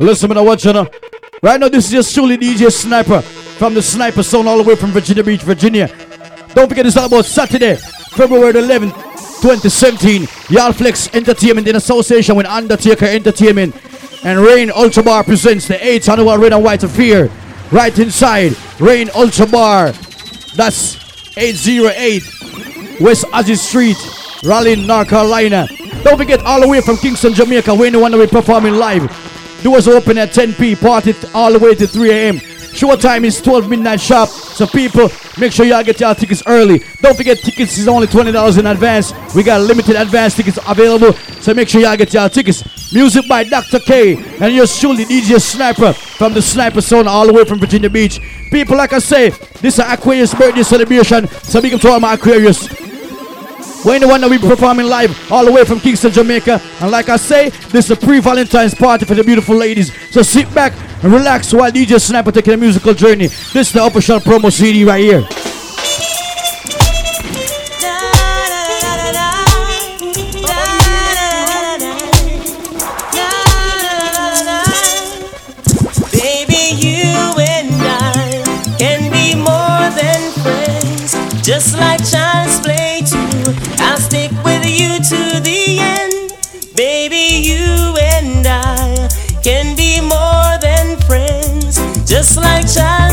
Listen, man, I want you to know. Right now, this is just truly DJ Sniper from the Sniper Sound all the way from Virginia Beach, Virginia. Don't forget, it's all about Saturday, February the 11th, 2017. Yard Flex Entertainment in association with Undertaker Entertainment. And Rain Ultra Bar presents the 8th annual Red and White Affair. Right inside, Rain Ultra Bar. That's 808 West Aziz Street, Raleigh, North Carolina. Don't forget, all the way from Kingston, Jamaica, the one that we're performing live. Doors open at 10 p. Party all the way to 3 a.m. Show time is 12 midnight sharp. So people, make sure y'all get y'all tickets early. Don't forget tickets is only $20 in advance. We got limited advance tickets available. So make sure y'all get y'all tickets. Music by Dr. K. And yours truly DJ Sniper from the Sniper Sound all the way from Virginia Beach. People, like I say, this is Aquarius birthday celebration. So big up to all my Aquarius. We're the one that we performing live all the way from Kingston, Jamaica. And like I say, this is a pre-Valentine's party for the beautiful ladies. So sit back and relax while DJ Sniper taking a musical journey. This is the official promo CD right here. Baby, you and I can be more than friends, just like child's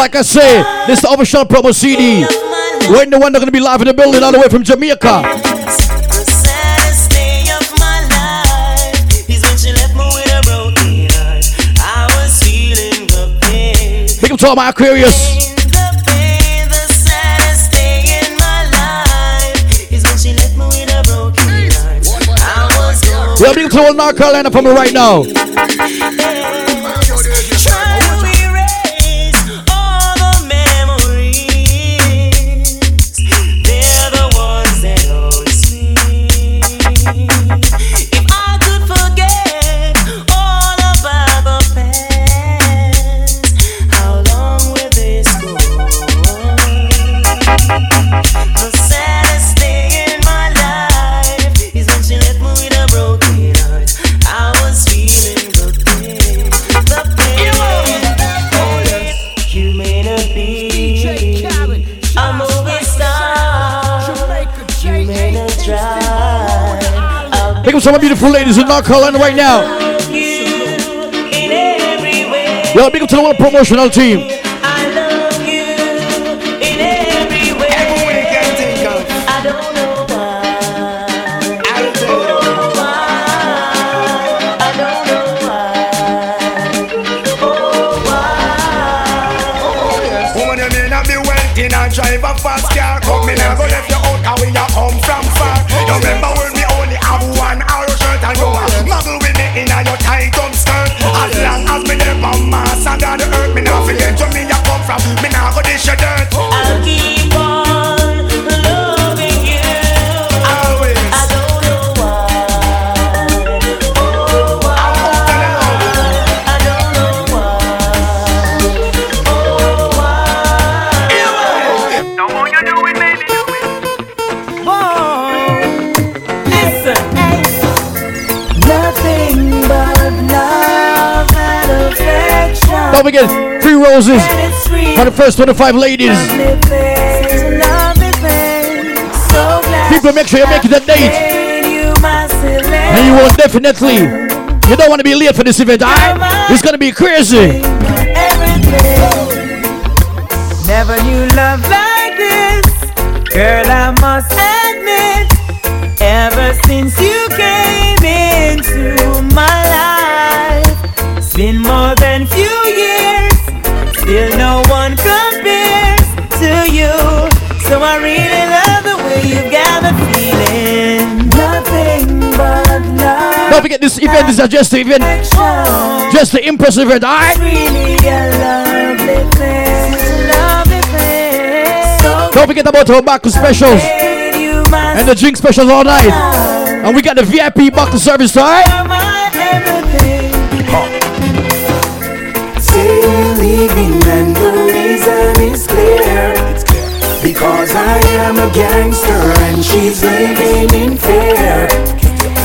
Like I say, this is the official promo CD. We're the one that's gonna be live in the building all the way from Jamaica. The saddest day of my life is when she left me with a broken Big up my beautiful ladies in North Carolina right now. You in every way. Yo, big up to the whole promotional team. From Me not go dish your dirt I'll keep on loving you. Always I don't know why. Oh, why? I don't know why. Oh, why? No more you do it, baby, do it Listen. Nothing but love and affection. Don't forget, free roses And it's sweet. For the first 25 ladies. Lovely thing, lovely thing. So glad People, make sure you make it a date. And you will definitely, you don't want to be late for this event, alright? It's gonna be crazy. Never knew love like this, girl. I must admit. Ever since you came into my life, it's been more than few you. So I really love the way you got me feeling. Nothing but love. Don't forget this event is just the event, Action. just the impressive event, alright? really a. So Don't forget about our back specials great, you must and the drink specials all night. And we got the VIP back service, alright? be Because I am a gangster and she's living in fear.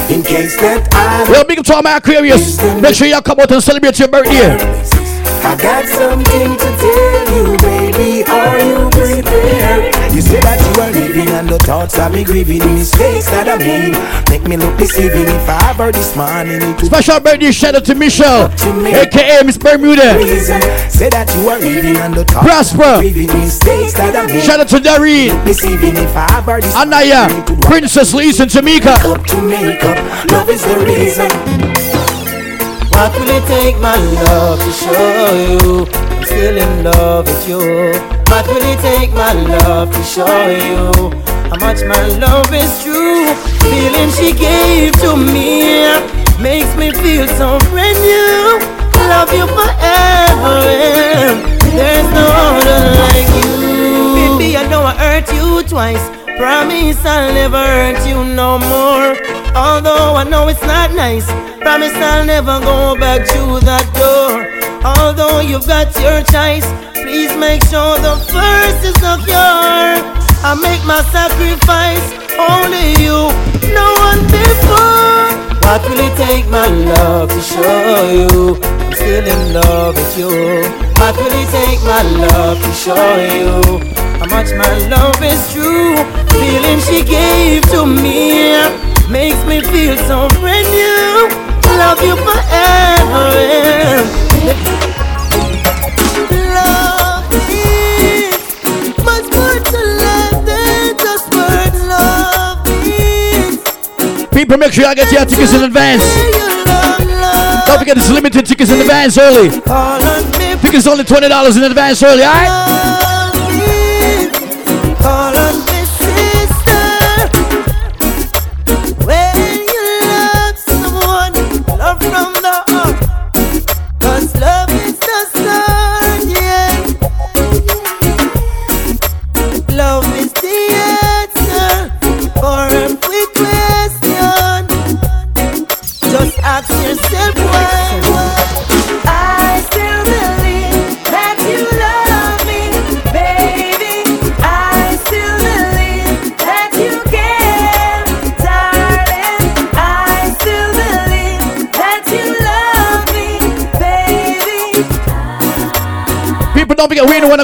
In case that I Well, big up to all my Aquarius. Make sure you come out and celebrate your birthday. I got something to tell you, baby. Are you prepared? You say that you are leaving and the thoughts of me grieving mistakes that I made. Make me look deceiving if I ever this morning it Special birthday shout out to Michelle, to aka Miss Bermuda. reason. Say that you are leaving and the thoughts Prosper. of me grieving mistakes that I made. Shout out to Dareen, Deceiving if I ever this Anaya, morning it would Princess Lisa, and Tamika. up to make up. Love is the reason. What will it take, my love, to show you I'm still in love with you? What will it take, my love, to show you how much my love is true? Feeling she gave to me makes me feel so brand new. Love you forever, and there's no other like you. Baby, I know I hurt you twice. Promise I'll never hurt you no more. Although I know it's not nice, promise I'll never go back to that door. Although you've got your choice, please make sure the first is secure. I make my sacrifice, only you, no one before. What will it take, my love, to show you I'm still in love with you? What will it take, my love, to show you how much my love is true? Feeling she gave to me makes me feel so brand new. Love you forever. Love People, make sure you get your tickets in advance. you love, love. Don't forget it's limited tickets in advance early. Call on me, Tickets only $20 in advance early, alright?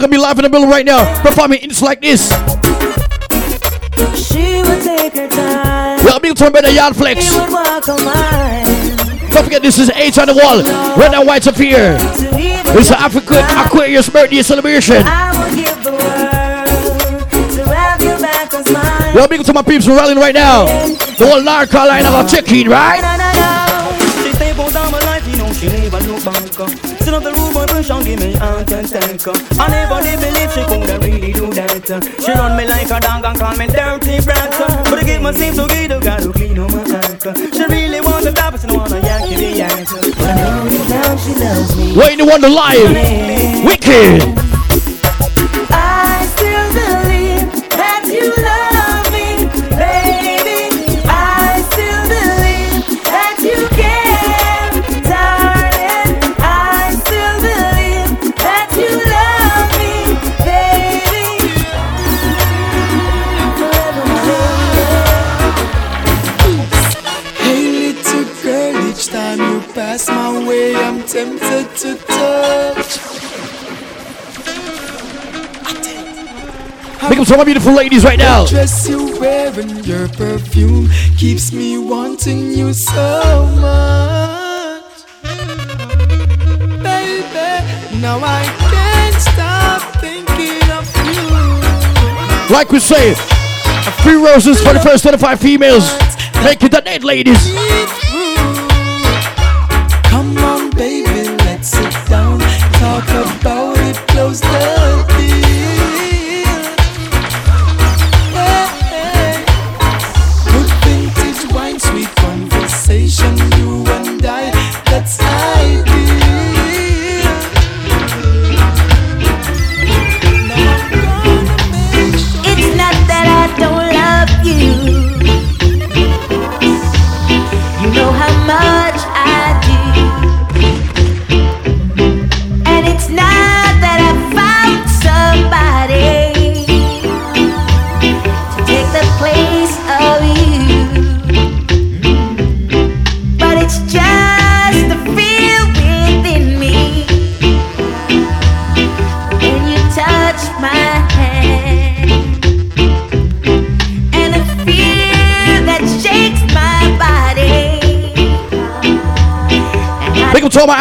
Gonna be live in the middle right now, performing hits like this. She would take her time. Well, big turn by the Yard Flex. She would walk a mile Don't forget, this is H on the wall. Red and white appear. to even It's an African Aquarius birthday celebration. I will give the world to have you back on mine. Well, big to my peeps who rallying right now. The whole North Carolina got checking, right? Uh. Still the rude boy push and give me heart attack. I never did believe she coulda really do that. She run me like a dog and call me dirty brat. But I get my seems so good, I gotta clean up my act. She really want the top, but she don't wanna yak in the yak. I know deep down she loves me. Waiting to wonder live. Wicked. Big up to my beautiful ladies right now. Dress you wearing your perfume keeps me wanting you so much. Baby, now I can't stop thinking of you. Like we say, free roses for the first 25 females. Make it a date, ladies. Come on, baby, let's sit down. Talk about it, close close the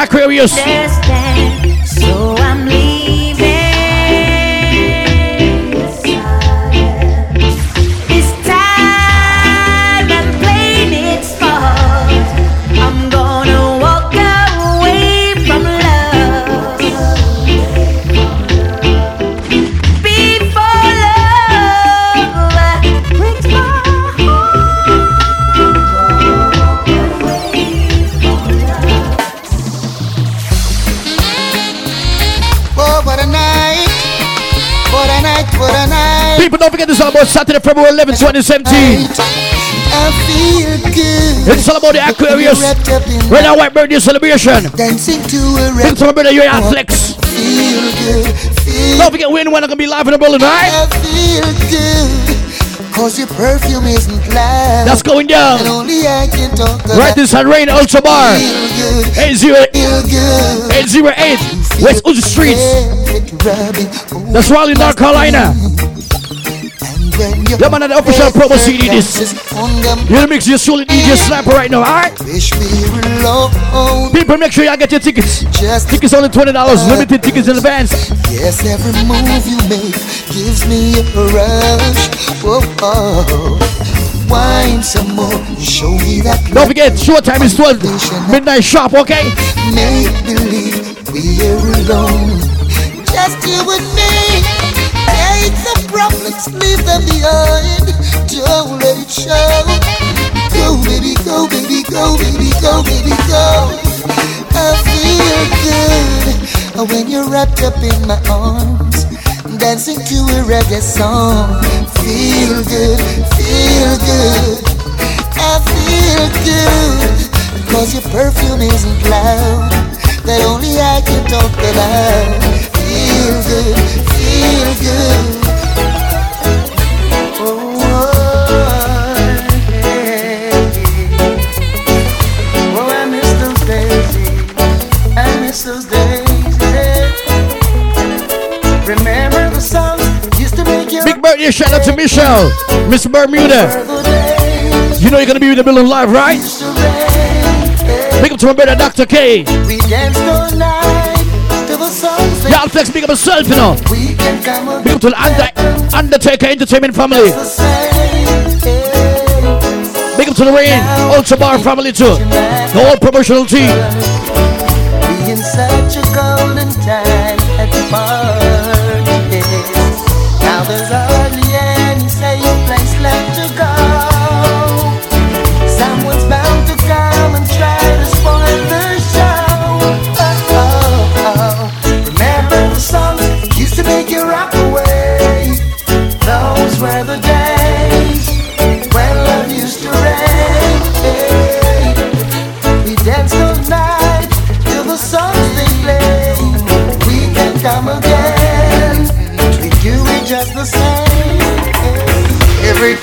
Aquarius. Is all about Saturday, February 11, 2017. I feel good. It's all about the Aquarius. Right now, white birthday celebration. dancing to a rap. my brother, you're at Flex. Feel good, feel Don't forget, when when I'm gonna be live in the building, right? I feel good. Cause your perfume isn't loud. That's going and down. only I can talk about. Right this and Rain Ultra Bar. Feel good, 808 feel 808 West Uzi Streets. That's Raleigh, North Carolina. When you Yeah, man, the official promo CD this. dances on them, You're the mix, you're solid DJ Sniper right now, alright? Wish we were alone. People, make sure y'all get your tickets. Just Tickets only $20, limited tickets in advance. Yes, every move you make gives me a rush. Whoa, oh. Wine some more, show me that Don't forget, showtime is 12 midnight sharp, okay? make believe we're alone. Just you and me. Take the problems, leave them behind. Don't let it show. Go, baby, go, baby, go, baby, go, baby, go. I feel good when you're wrapped up in my arms, dancing to a reggae song. Feel good, feel good. I feel good Cause your perfume isn't loud That only I can talk about Feel good, feel good Oh, yeah. I miss those days yeah. I miss those days yeah. Remember the songs used to make you Big birthday shout out to Michelle, Miss Bermuda. You know you're gonna be in the building live, right? used to rain Big up to my brother, Dr. K. We danced all night Yard flex, big up yourself, you know. Big up to the Under- Undertaker Entertainment family. Big up to the Rain, Ultra Bar family too. The whole promotional team.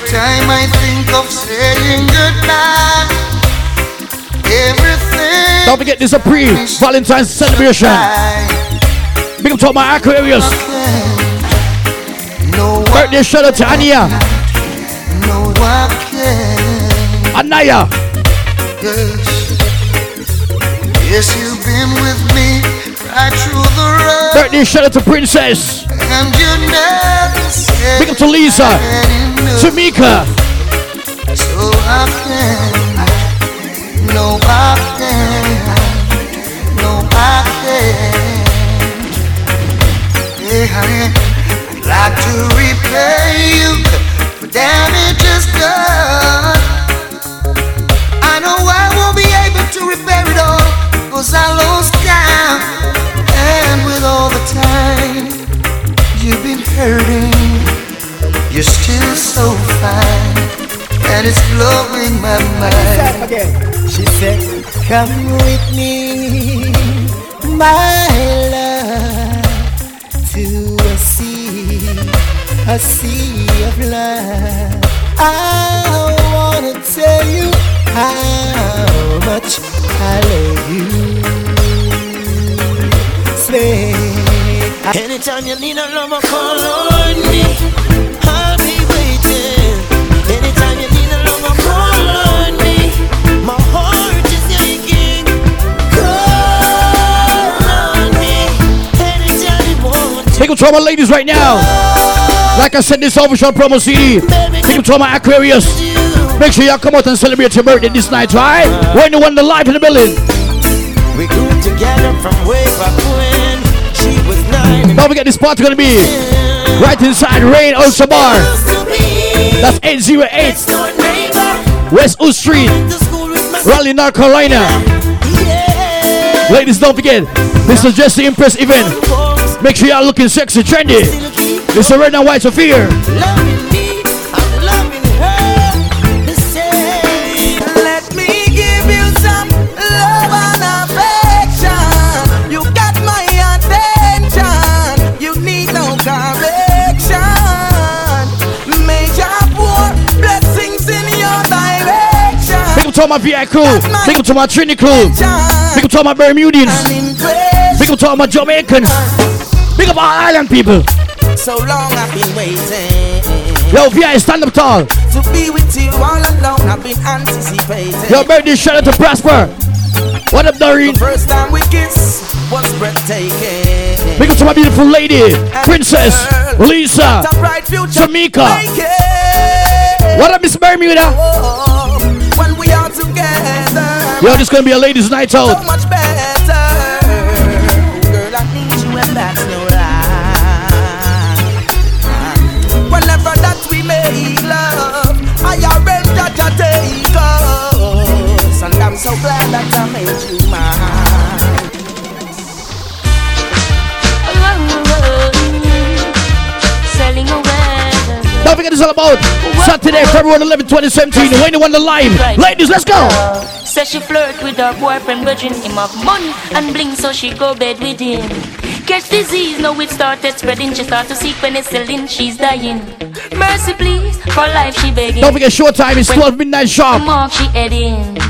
Time I think of saying goodbye, everything. Don't forget this is a pre Valentine's celebration. Big up to my Aquarius. No Birthday shout out to Ania, no one can. Anaya. Yes. Yes, you've been with me right through the road, Birthday shout out to Princess. and you never Big up to Lisa. Tamika. So can, no can, no say, honey, I'd like to repay you for done. I know I won't be able to repair it all, cause I lost. And with all the time you've been hurting, you're still so fine, and it's blowing my mind. She said, Come with me, my love, to a sea, a sea of love. I wanna tell you how much I love you. Say, Anytime you need a lover, call on me. Take control of my ladies right now. Like I said, this official promo CD. Take control of my Aquarius. Make sure y'all come out and celebrate your birthday this night, right? We're in the one the live in the building. We grew together from way back when she was nine. Don't forget this party gonna be right inside Rain Ultra Bar. That's 808 West U Street, Raleigh, North Carolina. Ladies, don't forget, this is just the Impress event. Make sure y'all looking sexy, trendy. It's a red and white affair. Loving me, I'm loving her. The same. Let me give you some love and affection. You got my attention. You need no correction. Major pour blessings in your direction. Big up to my VI crew. Big up to my Trinity crew. Big up to my Bermudians. Big up to my Jamaicans. Big up all island people. So long I've been waiting Yo, VI, stand up tall. to be with you all alone. I've been anticipating. Yo, birthday shout out to Prosper. What up, Doreen? The first time we kiss was breathtaking. Big up to my beautiful lady, Princess Lisa, What bright future Jamaica. What up, Miss Bermuda? Oh, when we are together, Yo, this gonna be a ladies' night so out. much so glad that I made you mine. Selling away. Don't forget it's all about Saturday, February 11, 2017. Wayne Wonder the live. Ladies, let's go. Says she flirt with her boyfriend, grudging him have money and bling, so she go bed with him. Catch disease, now it started spreading. She start to seek penicillin, she's dying. Mercy, please, for life she begging. Don't forget short showtime is 12 midnight sharp. Mark she heading.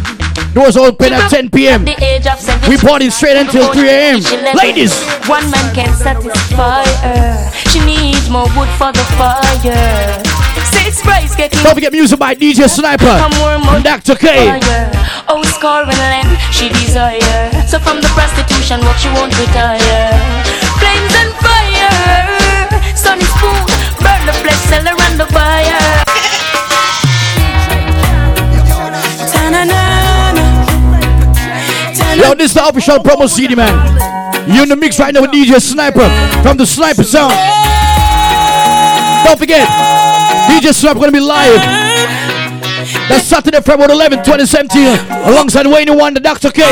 Doors open at 10 p.m. The age of seven, We party straight until 3 a.m. Ladies, One man can satisfy her. She needs more wood for the fire. Six price getting don't forget music by DJ Sniper and Dr. K. Oh, land she desire. So from the prostitution work she won't retire. Flames and fire. Sunny spoon, burn the flesh, sell her and the fire. Yo, this is the official oh, promo CD, man. You in the mix right now with DJ Sniper from the Sniper Sound. Don't forget, DJ Sniper gonna be live. That's Saturday, February 11, 2017, alongside Wayne Wonder, the Dr. K.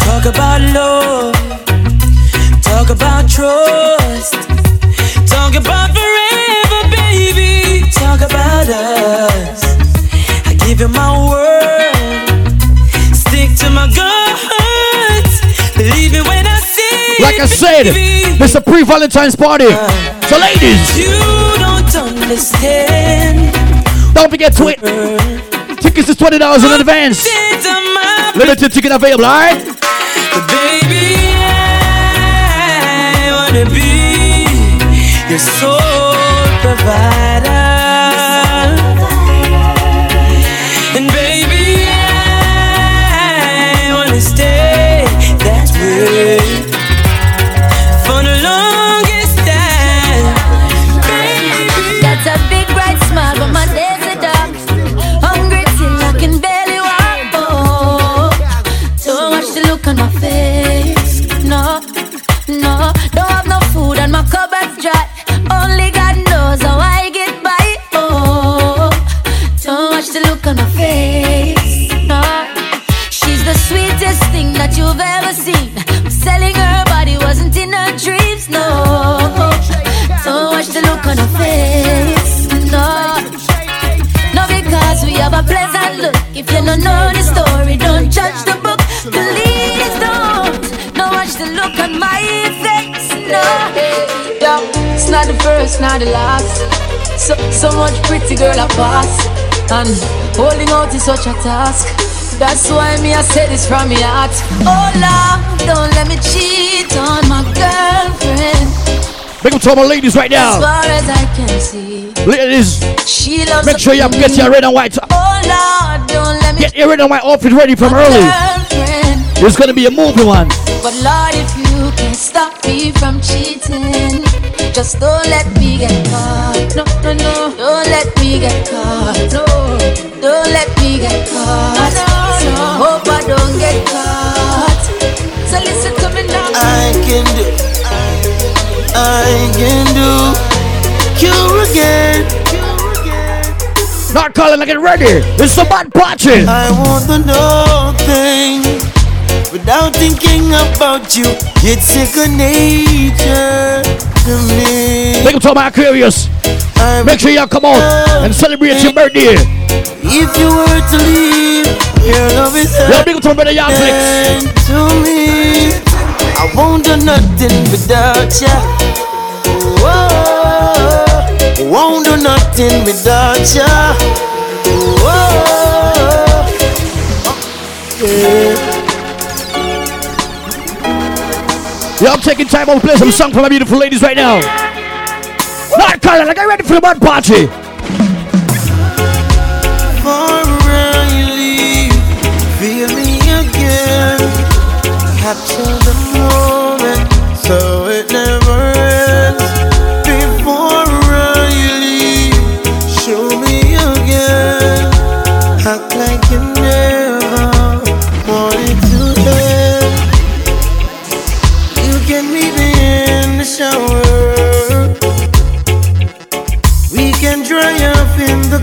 Talk about love. Talk about trust. Talk about forever, baby. Talk about us. I give you my word. My guns. Believe me when I say Like I said, is a pre-Valentine's party. So ladies, you don't understand. don't forget to it. Tickets is $20 in advance. Things are my Limited ticket available, alright? Baby, I wanna be your sole it's not the first, not the last. So, so much pretty girl I pass, and holding out is such a task. That's why me I say this from me heart. Oh Lord, don't let me cheat on my girlfriend. Big up to my ladies right now. As far as I can see, Ladies, she loves make sure you get your red and white. Oh Lord, don't let me Get your red and white outfit ready from early. girlfriend. There's gonna be a movie one. But Lord, if you can stop me from cheating, just don't let me get caught. No, no, no, don't let me get caught. No, don't let me get caught. So hope I don't get caught. So listen to me now. I can do, I can do you again. Not calling, I get ready. It's the bad party. I want to know things without thinking about you. It's second nature to me. Up to my Aquarius. Make sure y'all come on and celebrate your birthday. If you were to leave, your love is Yo, big to brother. And to me, I won't do nothing without ya. Whoa, won't do nothing without ya. Whoa, yeah. Yo, I'm taking time out to play some song for my beautiful ladies right now. Not calling, I get ready for the bad party. Capture the moment so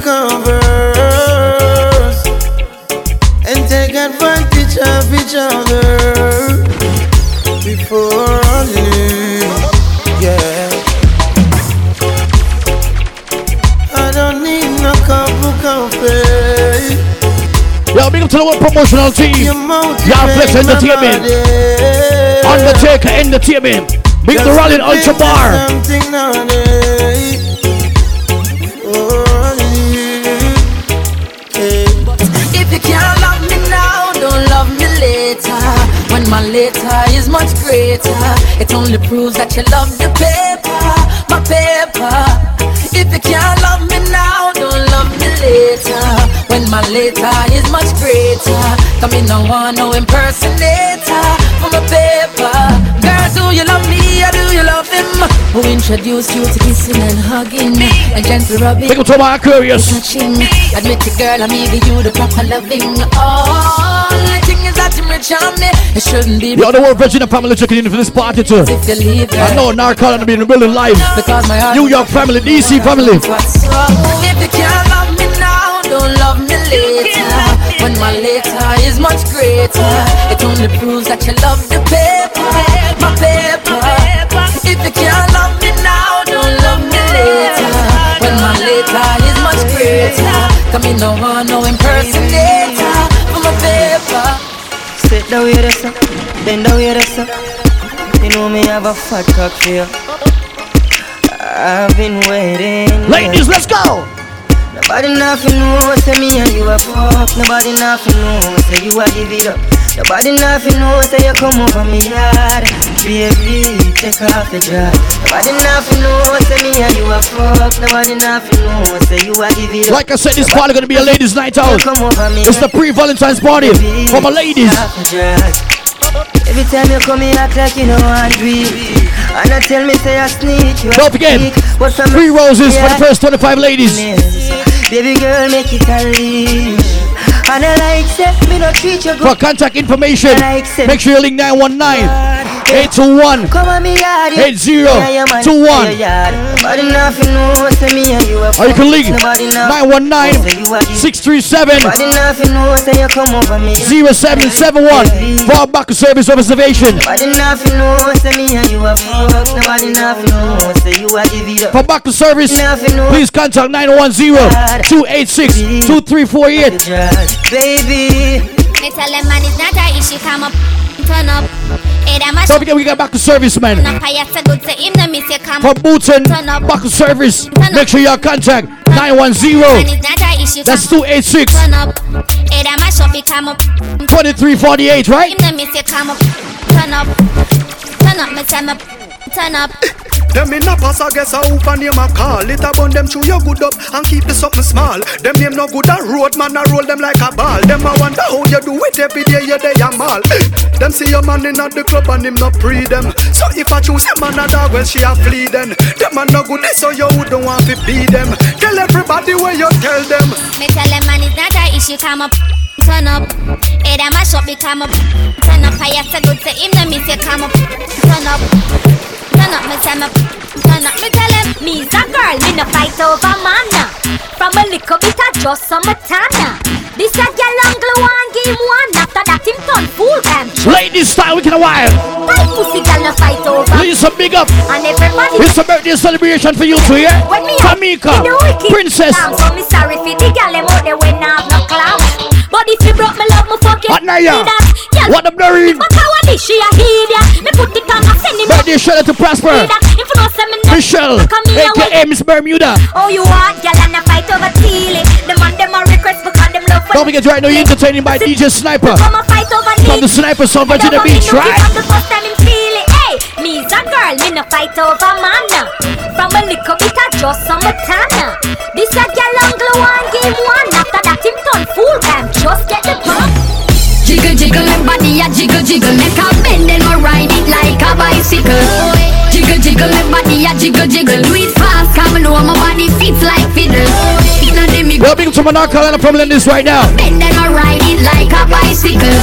up in the covers and take advantage of each other before leave. Yeah. I don't need no cup of coffee. Yo, big up to the one promotional team. Yard Flex Entertainment. Undertaker Entertainment. Big the Rollin Ultra Bar. My later is much greater, it only proves that you love the paper, my paper. If you can't love me now, don't love me later. When my later is much greater, come in, no one, no impersonator for my paper. Girl, do you love me or do you love him? Who introduced you to kissing and hugging me and gentle rubbing? Up to my Aquarius. touching. Admit it, girl, I'm giving you the proper loving. Oh, the thing is that you're rich on me. It shouldn't be Yo, the whole Virginia family checking in for this party too. if you leave, girl. I know Narcon to be in the building live. Because my heart New York family, DC family. What's wrong? If you can't love me now, don't love me later. When my later is much greater, it only proves that you love the paper, my paper. If you can't love me now, don't love me later. When my later is much greater, come in, no one, no impersonator for my paper. Sit down here. Bend down here. You know me have a fat cock for you. I've been waiting. Ladies, let's go. Nobody nothing know, say me and you a fuck. Nobody nothing know, say you a give it up. Nobody nothing know, say you come over me yard. Baby, take off the dress. Nobody nothing know, say me and you a fuck. Nobody nothing know, say you a give it up. Like I said, this party gonna be a ladies' night out. It's the pre-Valentine's party for my ladies. Every time you come here, act like you know I do it. And I tell me, say I sneak you. Don't forget, sneak. But from three roses for the first 25 ladies. Baby girl, make it a leash. And I like say, me no treat you For contact information, make sure you link 919 821 Come on, me yard. 8021. Nobody nothing know, say me and you a Or you can link Nobody know, 919 say you a give. 637 Nobody nothing know, say you come over me. 0771 for back service reservation. Nobody nothing know, say me and you a fuck. Nobody nothing know, say you a give it up. For back to service, please contact 910 286 2348. Baby. Me tell them man it's not a issue, come up. Turn up. Hey, that mash Don't forget we got back to service, man. Now fire so good say him no miss you come From Booton, back to service. Make sure you contact 910 And it's not a issue That's 286 Turn up. Hey, up become up 2348, right? Him no miss you come up Turn up. Turn up, me say me Turn up. Them in a pass, I guess I hope a name a call. It a bun them chew your good up and keep the something small. Them name no good a road man, I roll them like a ball. Them I wonder how you do it every day, you day a mall. Them see your man in at the club and him no pre them. So if I choose a man a dog, well she a flee then. Them a no good, so you don't want to be them. Tell everybody where you tell them. Me tell them man it's not a issue come up Turn up Hey that mash up become up Turn up fire so good say him no miss you come up Turn up Turn up me say me Turn up me tell him Me's a girl, me no fight over man nah. From a little bit of just some tana. This a girl angle one game one. After that him turn full time. Ladies style, we can a while. Tight pussy girl no fight over. Ladies, some big up. And everybody. It's a birthday celebration for you too, yeah? When me Tamika, me the wicked Princess. clown, So me sorry for the girl them out there when I have no clown. But if you broke me love, me fuck you. See that? Girl, What up, Doreen? But how are this? She a idiot. Me put it on, I send him. Birthday shout out to Prosper. If you know me Michelle, come here, well, aka Miss Bermuda. Oh, you want girl and a fight over Tilly. The man them a request because them love for Don't forget right now you're entertaining by DJ Sniper. Come a fight over From the Sniper Sound Virginia Beach, right? The first time him feel it. Hey, me's a girl, me no fight over man. From a little bit of just some tana. Body a jiggle jiggle Make a bend and we ride it like a bicycle. Jiggle jiggle and body a jiggle jiggle. Do it fast come know my body fits like fiddle. Inna the me Well, big to North Carolina from Lendis right now. bend and we ride it like a bicycle.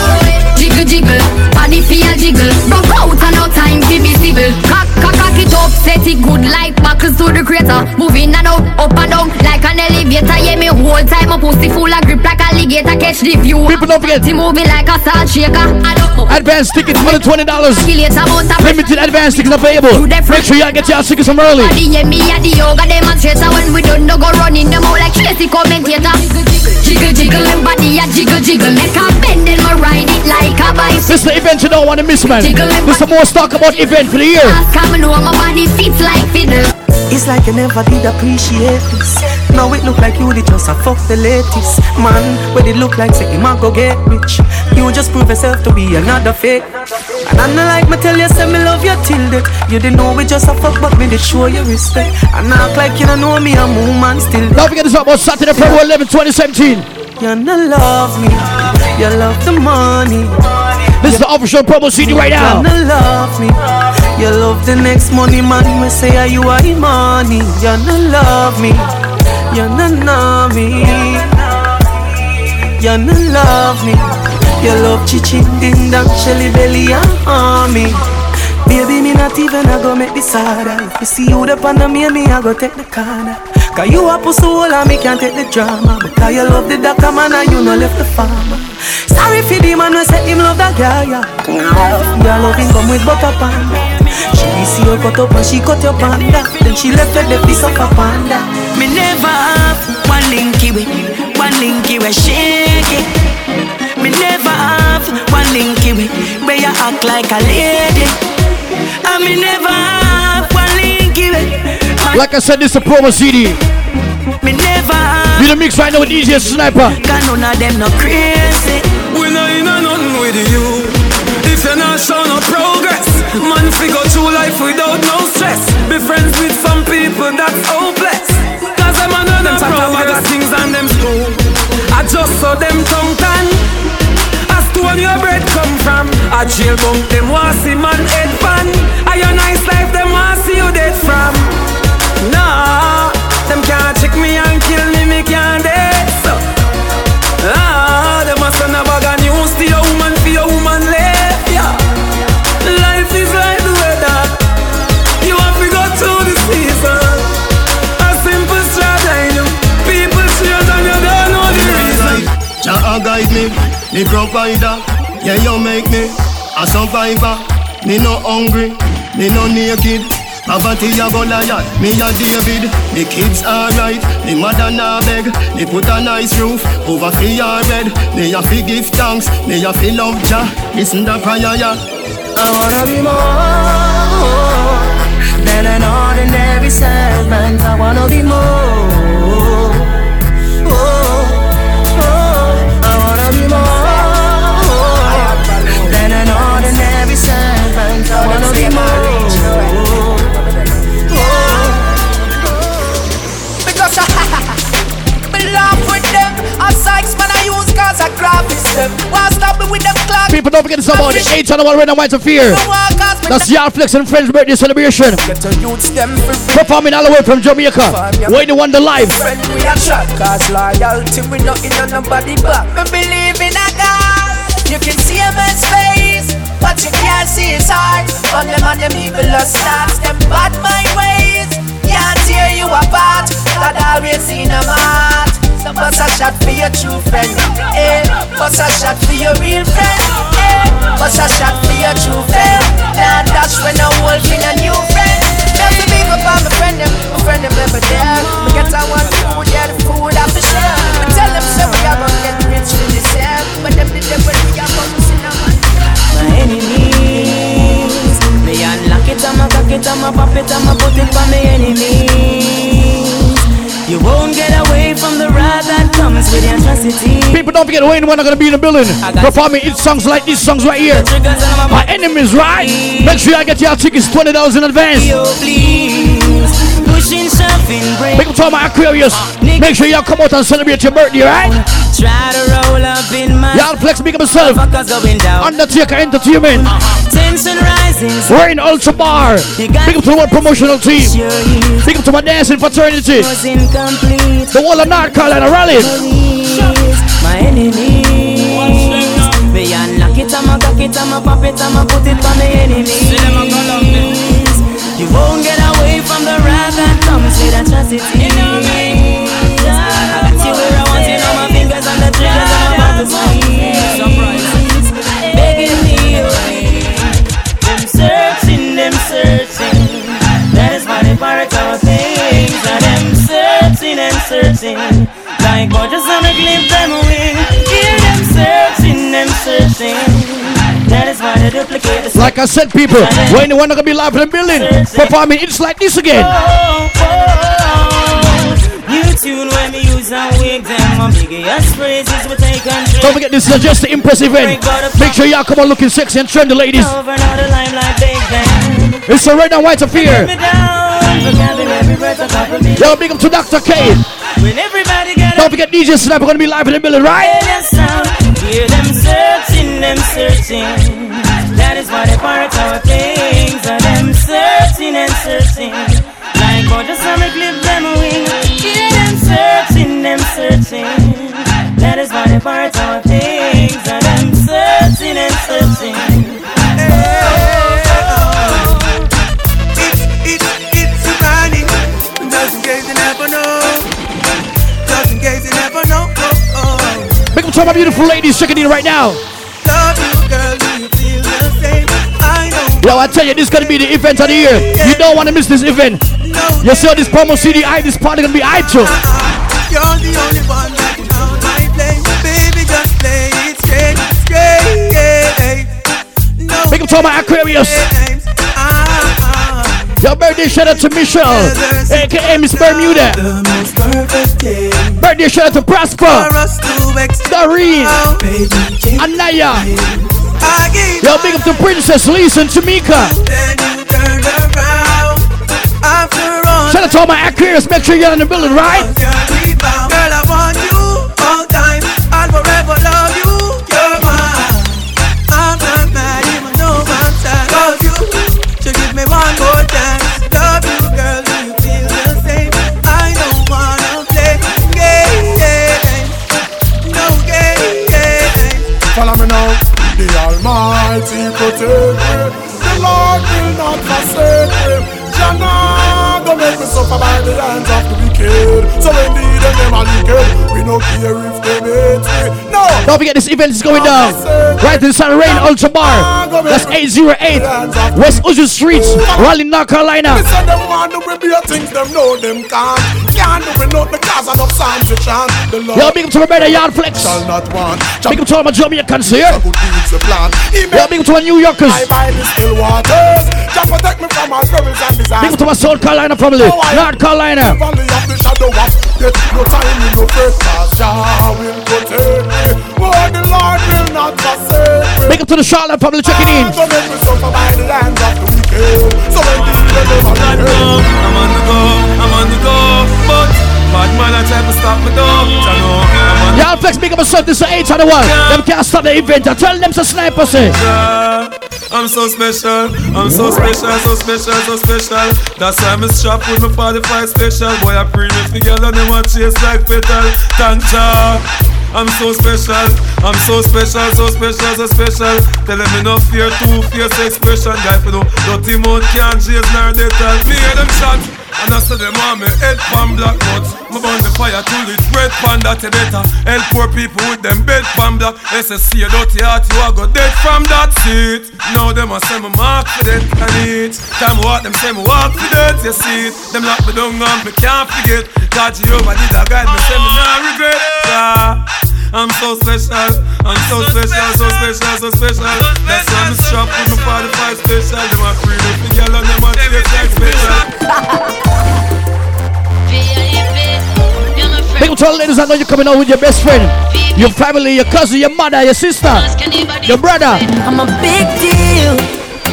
Jiggle jiggle, body feel jiggle. Broke out and no time to be civil. Cock cock cock it up, set it good like buckles to the crater. Moving and out, up and down like an elevator. Yeah me whole time my pussy full of grip like alligator Catch the view People don't forget. Moving like a salt shaker I don't know Advance tickets, more than twenty dollars. Calculate amount of Limited advance tickets available. Make sure y'all get y'all tickets from early. Me a the yoga demonstrator When we done no go running them out like Tracy commentator Jiggle jiggle and body a jiggle jiggle Make a bend and we ride it like a bicycle This is the event you don't want to miss, man. This is the most talk about event for the year. Come know my body fits like fiddle It's like you never did appreciate this. Now it look like you did just a fuck the latest man. What it look like say him a go get rich. You just prove yourself to be another fake. And I'm not like me tell you say me love you till death. You didn't know we just a fuck, but me did show you respect. And act like you don't know me, I'm woman still. Don't forget this about Saturday, February 11, 2017. You no love me, you love the money. This is the official promo CD right now. You no love me, you love the next money man. Me say are you are money. You no love me, you no know me. You no love me, you love chichi ding dong, shelly belly and army. Baby, me not even a go make this harder. If you see you the pan me, me I go take the corner. Cause you a pussy hole and me can't take the drama. Because you love the doctor man and you no left the farmer. Sorry for the man who said him love that guy. Yeah, love him come with butter panda. She see you cut up and she cut your panda. Then she left with the piece of a panda. Me never have one linky way, one linky way shake it. Me never have one linky way where you act like a lady. And me never have one linky way. Like I said, this is a promo CD. Me never have. You the mix right now with DJ Sniper. Cause none of them no crazy. We not in a nothing with you. If you're not show no progress, man, figure through life without no stress. Be friends with some people that's hopeless. Cause them a know them progress things and them school. I just saw them tongue tan. As to where your bread come from. A jail bunk them want see man head pan. A your nice life them want see you dead from. Nah, them can't check me and kill me, me can't dead so. Ah, them a send me provider. Yeah, you make me a survivor. Me no hungry, me no naked. Poverty a Goliath, me a David. The kids alright, the mother nah beg. Me put a nice roof over for your bed. Me a fi give thanks, me a fi love Jah. Listen the prayer, yeah. I wanna be more than an ordinary servant. I wanna be more. I Sykes man I use cause I graphics them. Why stop me with them clock? People don't forget this about the 8 on the one red and white of fear. That's Yard Flex and Friends birthday celebration. Performing all the way from Jamaica. Wait the wonder live. Friend we cause loyalty we not in nobody back. Me believe in a God. You can see a man's face, but you can't see his heart. On them and them evil starts, them bad mind ways. Can't tear you apart. God always in a heart. So bust a shot for your true friend, eh? Bust a shot for your real friend, eh? Bust a shot for your true friend. Now dash when a wolf in a new friend. Let me big up on my friend them, my friend them never there. We get our one food, yeah, the food I for share. We tell them say we are gonna get rich for this year, but them did them when we are gonna see no money. My enemies, me unlock it, I'ma cock it, I'ma pop it, I'ma put it for my enemies. You won't get away from the wrath that comes with atrocity. People don't forget when I'm gonna be in the building. Performing hit songs like these songs right here. My enemies, right? Make sure I get your tickets $20 in advance. Pushing, shoving, break. Make all my Aquarius. Make sure y'all come out and celebrate your birthday, right? Try to roll up in my Yard Flex, big up yourself. Fuckers going down. Undertaker Entertainment. Uh-huh. Tension rising. We're in Ultra Bar. Big up to the one promotional team. Big up to my dancing fraternity. The wall of North Carolina rally. My enemies. Me it, I'ma cock it, I'ma pop it, I'ma put it for my enemies. You won't get away from the wrath that comes with atrocity. Like gorgeous on a clip, them wing. Hear them searching, them searching. That is why they duplicate the Like I said, people, when the one gonna be live in the building, performing it's like this again. New tune when me use and wig them My biggest praises we take control Don't forget, this is just the impressive event. Make sure y'all come on looking sexy and trendy, ladies. Over now the limelight Big It's a red and white affair. Me down for gathering every breath of cover me. Yo, big up to Dr. K. When everybody get Don't forget, DJ Sniper gonna be live in the building, right? Hear them searching, them searching. That is why they pirate our things. And them searching and searching. Like gorgeous summer clip them wing. Hear them searching, them searching. That is why they pirate our things to my beautiful ladies checking in right now. You, girl, do you feel the same? I. Yo, I tell you, this is gonna be the event of the year. You don't wanna miss this event. You see how this promo CD, I this party gonna be I too. You're the only one that can hold my flame. Baby, just play it straight, straight. No Big up to all Aquarius. games. Your birthday shout out to Michelle, aka Miss Bermuda. Birthday shout out to Prosper. Doreen, Anaya. Yo, big up to Princess Lisa and Tamika. Shout out to all my Aquarius. Make sure you're in the building, right? Girl, I want you all time. I'll forever love you. Almighty protect me. The Lord will not forsake me. Jana, don't make me suffer by the hands of the wicked. So indeed, and them are wicked. We no care if they hate me. Don't forget this event is going down right inside Rain Ultra Bar. That's 808 West Uzu Street, Raleigh, North Carolina. Me say them want to be things them know them can't. Can't do it not because of no songs to chant. The Lord Yo, big up to my brother Yard Flex. shall not want. Big up to all my Jamaicans here. Good deeds the plan. He Yo, big up to my New Yorkers. I buy the still waters. Just protect me from all troubles and Big up to my South Carolina family, North Carolina. Valley of the shadow of death. No time no. Cause Jah will to the Charlotte family checking in. The the the the the Yard Flex big up yourself, this is 8 on the one. Them can't stop the event. I tell them to sniper say. Eh. I'm so special, I'm so special, so special, so special. That's why I'm strapped with my 45 special. Boy, I bring it together, them want chase like petal. Thank Jah. I'm so special, I'm so special, so special, so special. Tell them no fear, two fierce expression. Guy, no dirty mouth can't chase nor they tell me hear them shot. And I said them on me head pan black nuts. Me burn the fire till it's red pan that you uh, better. Help poor people with them bed pan black. SSC a dirty heart, you a go dead from that seat. Now them a say me mark for dead and it. Time walk them say me walk for dead, you see it. Them lock me down and me can't forget. God Jehovah did a guide me, say me not regret. Yeah. I'm so special, I'm so special, so special, so special. That's why I'm strapped with my 45 special. Them a free me for girl and them a taste like special. Big up to all the ladies I know you're coming out with your best friend, your family, your cousin, your mother, your sister, your brother. I'm a big deal.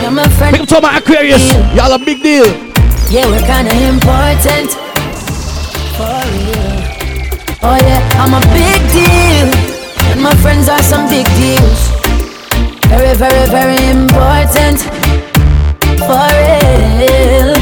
You're my friend. Big up to all my Aquarius. Y'all a big deal. Yeah, we're kinda important. Oh yeah, I'm a big deal. And my friends are some big deals. Very, very, very important. For real.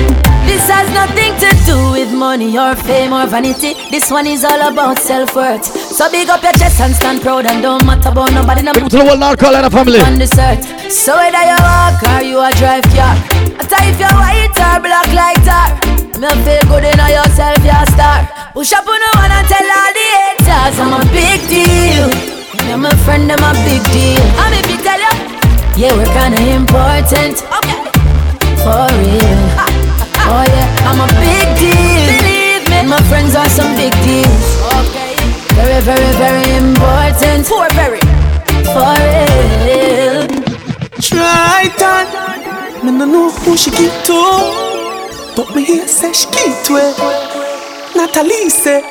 This has nothing to do with money or fame or vanity. This one is all about self-worth. So big up your chest and stand proud and don't matter about nobody. No to the whole North Carolina family. on this earth. So whether you walk or you a drive car, I tell if you're white or black like tar, me feel good in yourself, you're a star. Push up on the one and tell all the haters I'm a big deal. You're my friend, I'm a big deal. I'm if you tell you, yeah, we're kinda important. Okay, for real. Oh yeah, I'm a big deal. Believe me, my friends are some big deals. Okay, very, very, very important. For very, for real. Try that. Me no know who she give to, but me hear say she it. Natalie say,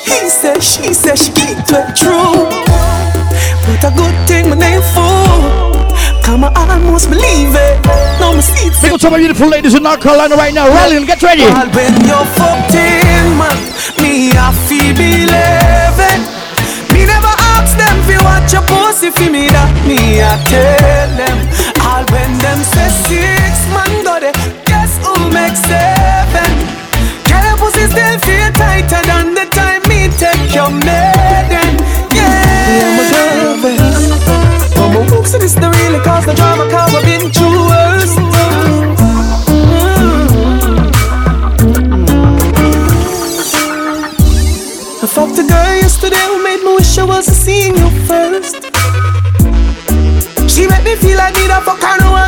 he say, she say she it. True, but a good thing my name for. Come I almost believe it. Now me see it. Up to my beautiful ladies in North Carolina right now. Rallying, get ready. All when you're 14, man, me I feel believe it. Me never ask them if you watch your pussy for me that me I tell them. All when them say six make seven? Girl, your pussy still feel tighter than the time me take your maiden. Yeah, I'm a girl best. I'm a this the really cause the drama cause I've been through worse. Mm. I fucked a girl yesterday who made me wish I wasn't seeing you first. She made me feel like me that fuck I mean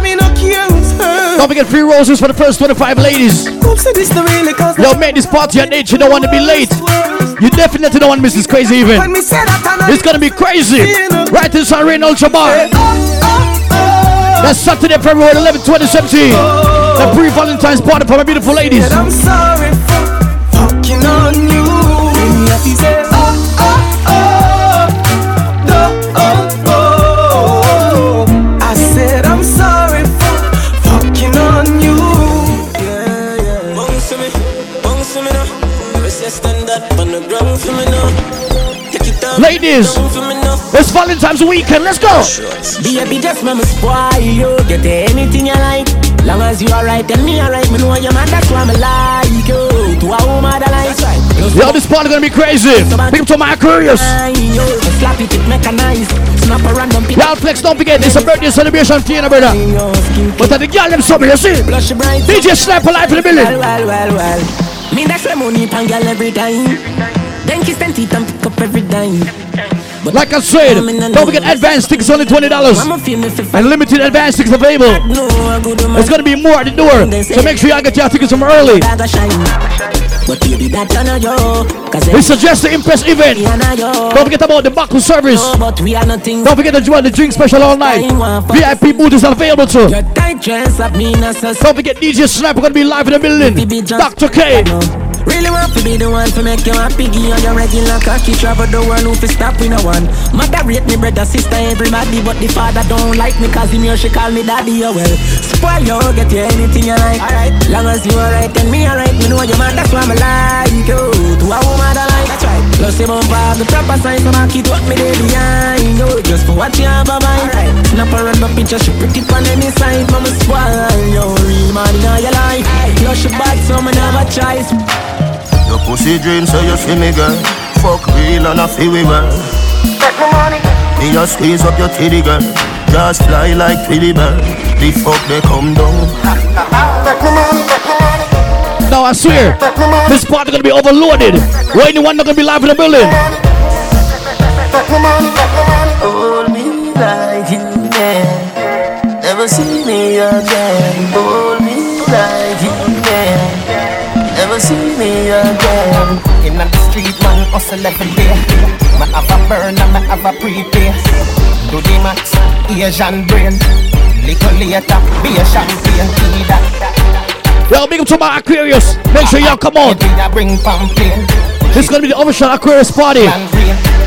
Don't forget free roses for the first 25 ladies. Oops, so this the really cause Yo, make this party at nature. You don't want to be late. You definitely don't want to miss this crazy event. When me say that and I It's gonna be crazy. Right in San Rain Ultra Bar. Oh, oh, oh. That's Saturday, February 11, 2017. The pre-Valentine's party for my beautiful ladies. I'm sorry for fucking on you. Ladies, down for me now. it's Valentine's weekend. Let's go. Baby, just me spoil you. Get anything you like. Long as you alright, me alright. Me know your man, that's why me like you. To a woman that likes right. Yo, this party gonna be crazy. Big to my Aquarius. Slap it, mechanized. Snap a random people. Yard Flex, don't forget, it's a birthday celebration for you, brother. But at the girl them summer, you see? DJ Sniper live in the building. Well, well, well, well. Me dash my money pan girl every time. And teeth and pick up every dime. Like I said, don't forget advance tickets only twenty dollars, and limited advance tickets available. It's gonna be more at the door, so make sure y'all get your tickets from early. But baby, that you know yo. Cause We suggest the Impress event. Don't forget about the Baku service. but we are nothing. Don't forget to join the drink special all night. VIP booth is available too. Tight dress up me na so Don't forget DJ Sniper gonna be live in the building. Dr. K. Really want to be the one to make you happy Give you your regular cocky. Travel the world who fi stop with no one? Mother rate me brother, sister, everybody But the father don't like me Cause him here she call me daddy, oh well. Spoil you, get you anything you like. Alright, long as you alright and me alright Me know your man, that's why me like you Plus you bump have the proper size So I keep what me there behind you Just for what you have a mind Alright, snap her and the picture She pretty on any side Mama spoil you Real man in your life You she bad so me never choice Your pussy dream, so you see me, girl. Fuck real and I feel we well. Me just squeeze up your titty, girl. Just fly like Tweety bird. The fuck they come down. No, I swear, this party gonna be overloaded. Why anyone not gonna be live in the building? Hold me like you can. Never see me again. Hold me like you can. Never see me again. In the street, man, hustle every day. Man have a burn and man have a prepay. Do the max, Asian brain. Little later, be a champagne, that. Yo, big up to my Aquarius. Make sure y'all come on. Bring. This is gonna be the official Aquarius party.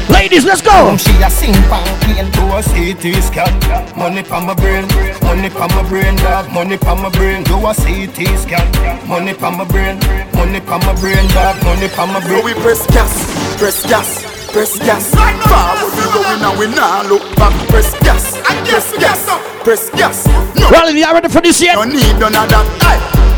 Ladies, let's go. She a sing pamphlet to a CT scan. Money pa my brain, money pa my brain, dog. Money pa my brain, do a CT scan. Money pa my brain, money pa my brain, dog. Money pa my brain. we press gas, press gas, press gas. Forward we going and we nah look back. Press gas, press gas, press gas. No, Well, you ready for this yet? no need none of that. Aye.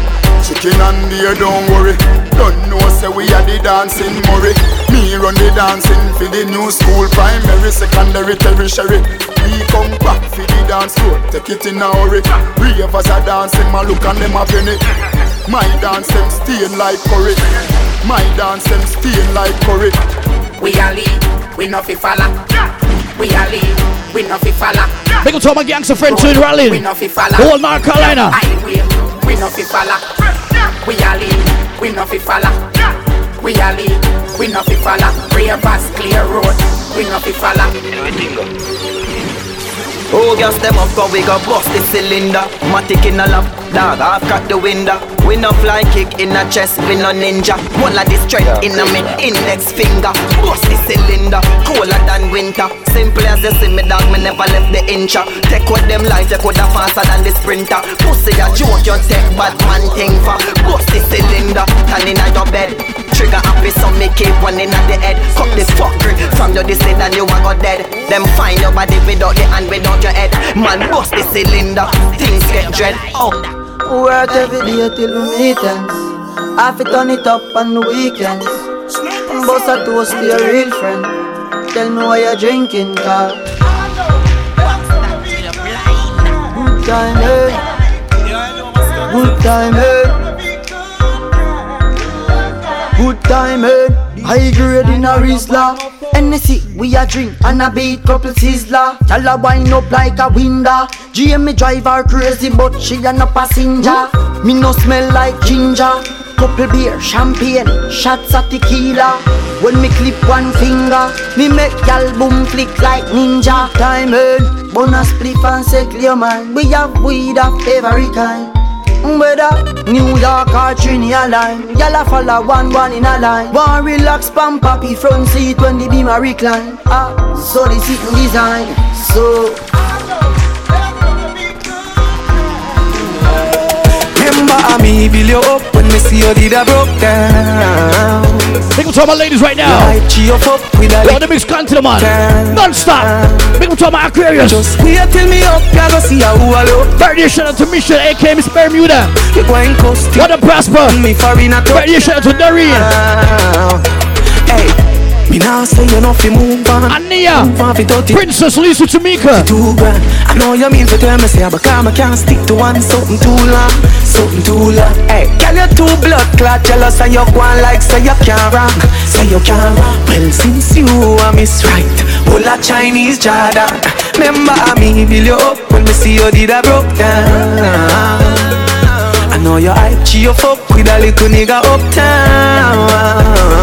Chicken and beer, don't worry. Don't know, say we are the dancing Murray. Me run the dancing for the new school, primary, secondary, tertiary. We come back for the dance floor, take it in a hurry. Ravers are dancing, my look and them a penny. My dance them stain like curry. My dance them stain like curry. We a lead, we no fi follow. We a lead, we no fi follow. Big up to my gangster friend to rally We rallying. no fi follow. Whole North Carolina. Highway, we no fi follow. We a lead, we no fi follow. We a lead, we no fi follow. Ravers clear road, we no fi follow. Oh, gas them up, cause we got bust the cylinder. Matic in a lap, dog, I've got the window. We no fly kick in a chest, we no ninja. One of the strength in a me index finger. Bust the cylinder, colder than winter. Simple as you see me, dog, me never left the incha. Take what them life, you coulda faster than the sprinter. Pussy a joke, you take bad man thing for. Bust the cylinder, turn in your bed. Trigger happy, so me keep one in at the head. Cut this fuckery from your this and you a go dead. Them find your body without the hand, without your head. Man, bust the cylinder, things get dread. Oh. Work every day till we meet ends. Have to turn it up on the weekends. Bust a toast to your real friend. Tell me why you're drinking, car. Good time, eh? Good time, eh? Good time, eh? High grade in a Rizla. NSC, we a drink and a beat couple sizzler. Y'all a wind up like a window. GM drive her crazy, but she a no passenger. Me no smell like ginger. Couple beer, champagne, shots of tequila. When me clip one finger, me make y'all boom flick like ninja. Time in, bonus spliff and say clear man. We have weed of every kind. Whether New York or Trinidad line Y'all a follow one one in a line. One relax pan papi front seat when the beam a recline. Ah, so the sitting design. So How me build you up when me see you did a broke down. Big up to all my ladies right now. Light you up with a Yo, the mix man. Non-stop. Big up to all my Aquarius. Just wait till me up, go see how I look. Birthday shout out to Michelle, aka Miss Bermuda. You going. What a prosper. Me Birthday shout out to Doreen. Hey, me now say you know fi move on. Ania. Move on fi dirty. Princess Lisa Tamika. Too grand. I know you mean to tell me say, but I can't stick to one something too long, something too long. Hey, girl you too blood clot jealous and you go on like say you can't wrong, say you can't wrong. Well since you are miss right, Pull a Chinese Jordan. Remember me, build you up when me see you did a broke down. I know your hype, you fuck with a little nigga uptown.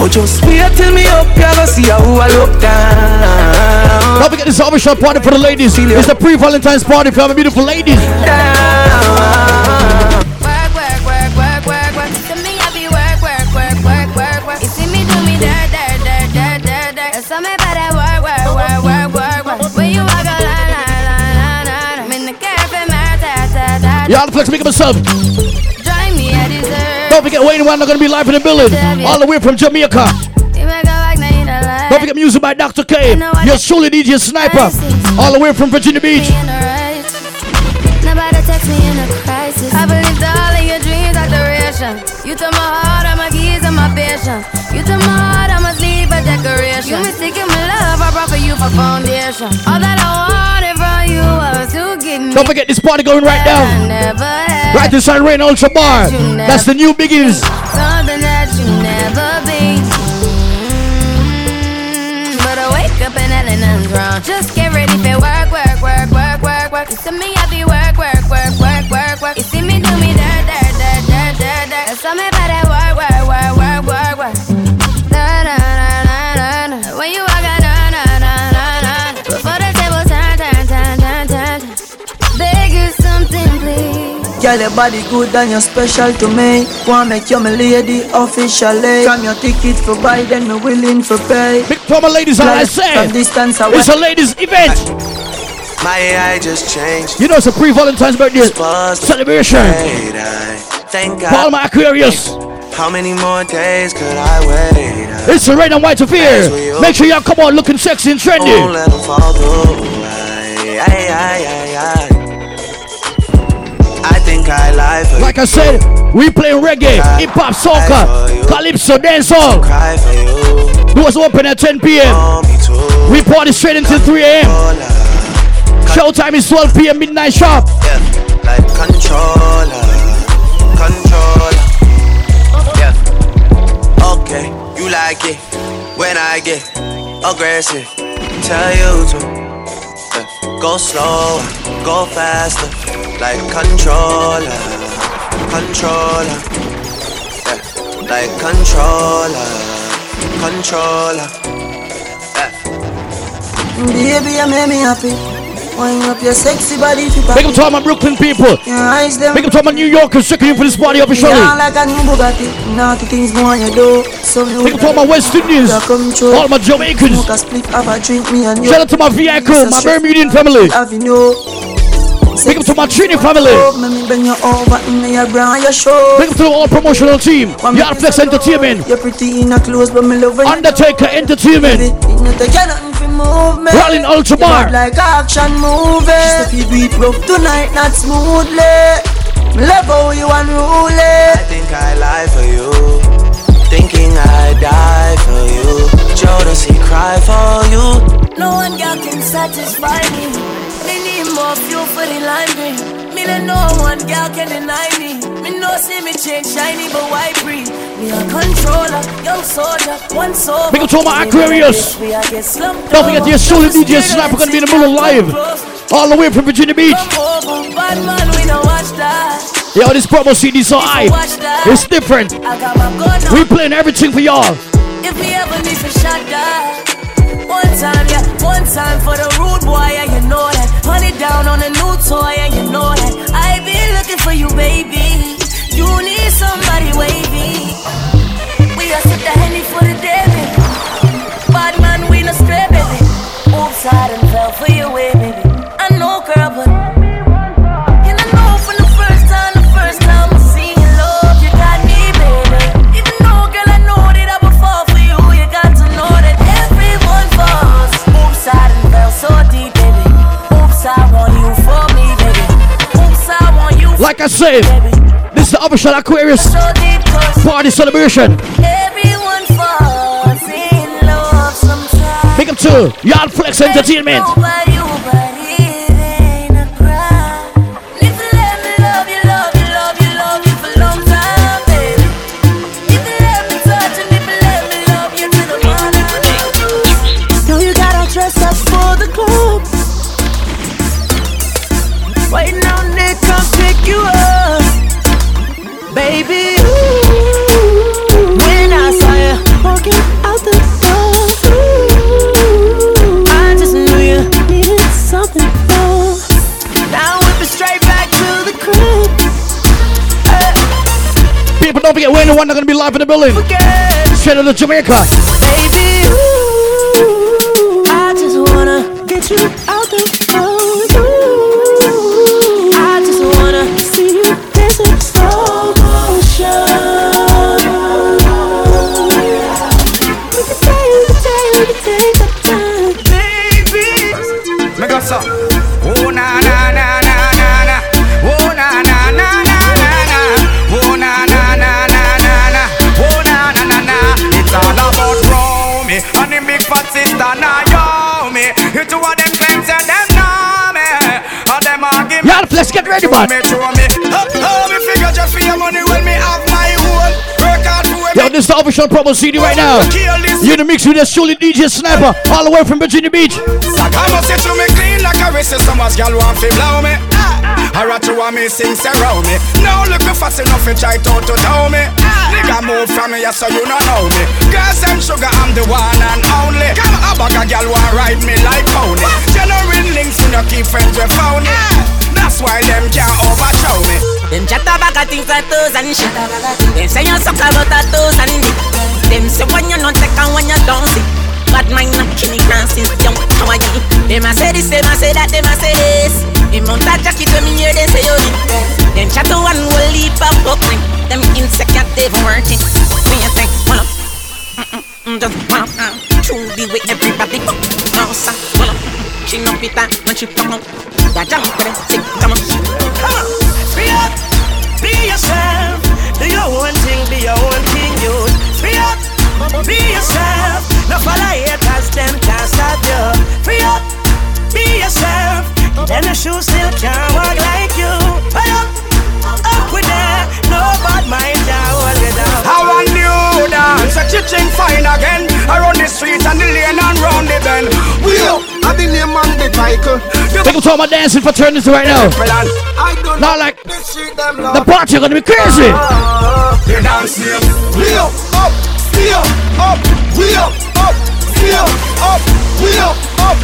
Oh, just wait till me up, you go see how I look down. Don't forget this barbershop party for the ladies. It's the pre-Valentine's party for our beautiful ladies. Work, work, work, work, work, work. Me, I be work, work, work, work, work, work. You see me do me dirt, dirt, dirt, dirt, dirt, dirt. And some about that work, work, work, work, work, work. When you walk a line, line, line, line, line. I'm in the cafe, man, ta, ta, ta. Yard Flex, make up myself. Drive forget Wayne Wonder, gonna be live in the building. All the way from Jamaica. You make a like, now you don't forget music by Dr. K. Your surely DJ Sniper. All the way from Virginia Beach. Nobody text me in a crisis. I believed all of your dreams are duration. You took my heart, all my keys, and my patience. You took my heart, I must leave a decoration. You mistaken my love, I brought for you for foundation. All that I wanted from you Don't forget this party going right now. Right inside Rain Ultra Bar. That's the new biggies. Something that you never be. Mm, But I wake up and nothing's wrong. Just get ready for work, work, work, work, work, work. You see me, I be Girl, your body good and you're special to me. Wanna make you my lady officially. From your ticket for buy, then me willing for pay. Big for my ladies, how I Like say. From distance away. It's a ladies event. My AI just changed. You know it's a pre-Valentine's birthday celebration. Thank God. For all my Aquarius. How many more days could I wait? It's a red and white affair. Make sure y'all come on looking sexy and Won't trendy. let 'em fall through. I, I, I, I, I. Like I said, we play reggae, hip hop, soca, calypso, dancehall. Doors open at 10 p.m. We party straight until 3 a.m. Showtime is 12 p.m. midnight sharp. Yeah, like controller, controller. Yeah. Okay, you like it when I get aggressive. Tell you to go slower, go faster, like controller, controller. Yeah, like controller, controller. Eh. Baby, you make me happy. Wind up your sexy body you Big up to all my Brooklyn people. Your eyes them. Big up to all my New Yorkers checking in for this party officially. Yeah, like a new Bugatti. Naughty things go on your door. So you Big up to all my West Indians, all my Jamaicans. Smoke a split, have a drink, me and you. Shout out to my vehicle, my Bermudian family. Have you know? Big up to my Trini family. Let me bend you over in your bra, your show. Big up to the all promotional team. Yard Flex Entertainment. You're pretty in a clothes, but me love Undertaker Entertainment. You know, take nothing for movement. Rolling Ultra Bar. like action movie. Just if you beat rough tonight, not smoothly. Me love how you unruly. I think I lie for you, thinking I die for you. Jodeci cry for you. No one girl can satisfy me. For the lime green. Me know no one girl can deny me. Me know see me change shiny, but why breathe? Me a controller, young soldier, one soul. Big up to my Aquarius. Don't forget your solo DJ Sniper gonna be in the middle live. All the way from Virginia Beach. Bad man, we don't watch that. Yo, this promo CD so high. It's different. I got my gun on. We playing everything for y'all. If me ever need to shut that. One time, yeah, one time for the rude boy, yeah, you. Honey down on a new toy, and you know that. I been looking for you, baby. You need somebody wavy. We are set the henny for the day, baby. Bad man, we no stray, baby. Oops, I done fell for way, baby. Like I said, this is the official Aquarius party celebration. everyone falls in love. Big up to Yard Flex Entertainment. Forget, one that's gonna be live in the building. Straight out of Jamaica. Baby, ooh, I just wanna get you own. Work hard for Yo, this is the official promo CD right now. You're in the mix with the surely DJ Sniper, all the way from Virginia Beach. I must say to me clean like a wrist So much gal want fi blow me. Ah. I rat you me sing surround me. Now look me fast enough to try to to tell me. Nigga move from me so you don't know me. Girls and sugar I'm the one and only. A bag a gal want ride me like pony. Genuine links you no keep friends with phony That's why them can't overshow me Them chat about a things like toes and shit. Them say you suck about a toes and. Them say when you not take and when you don't see. Bad mind not killing since young how get. Them a say this, them a say that, them a say this. Them mount a jacket when me hear them say you it. Them chat one will leap up buckling. Them insecure they even working. Me a think, well up. Mm-mm, mm, just well up. True be with everybody. No sir, well up. She no fit that when she come up. That jump come on. Come on, to all my dancing fraternity right now. Not like the party gonna be crazy. We up, up, we up, up, we up, up, we up, up, we up, up,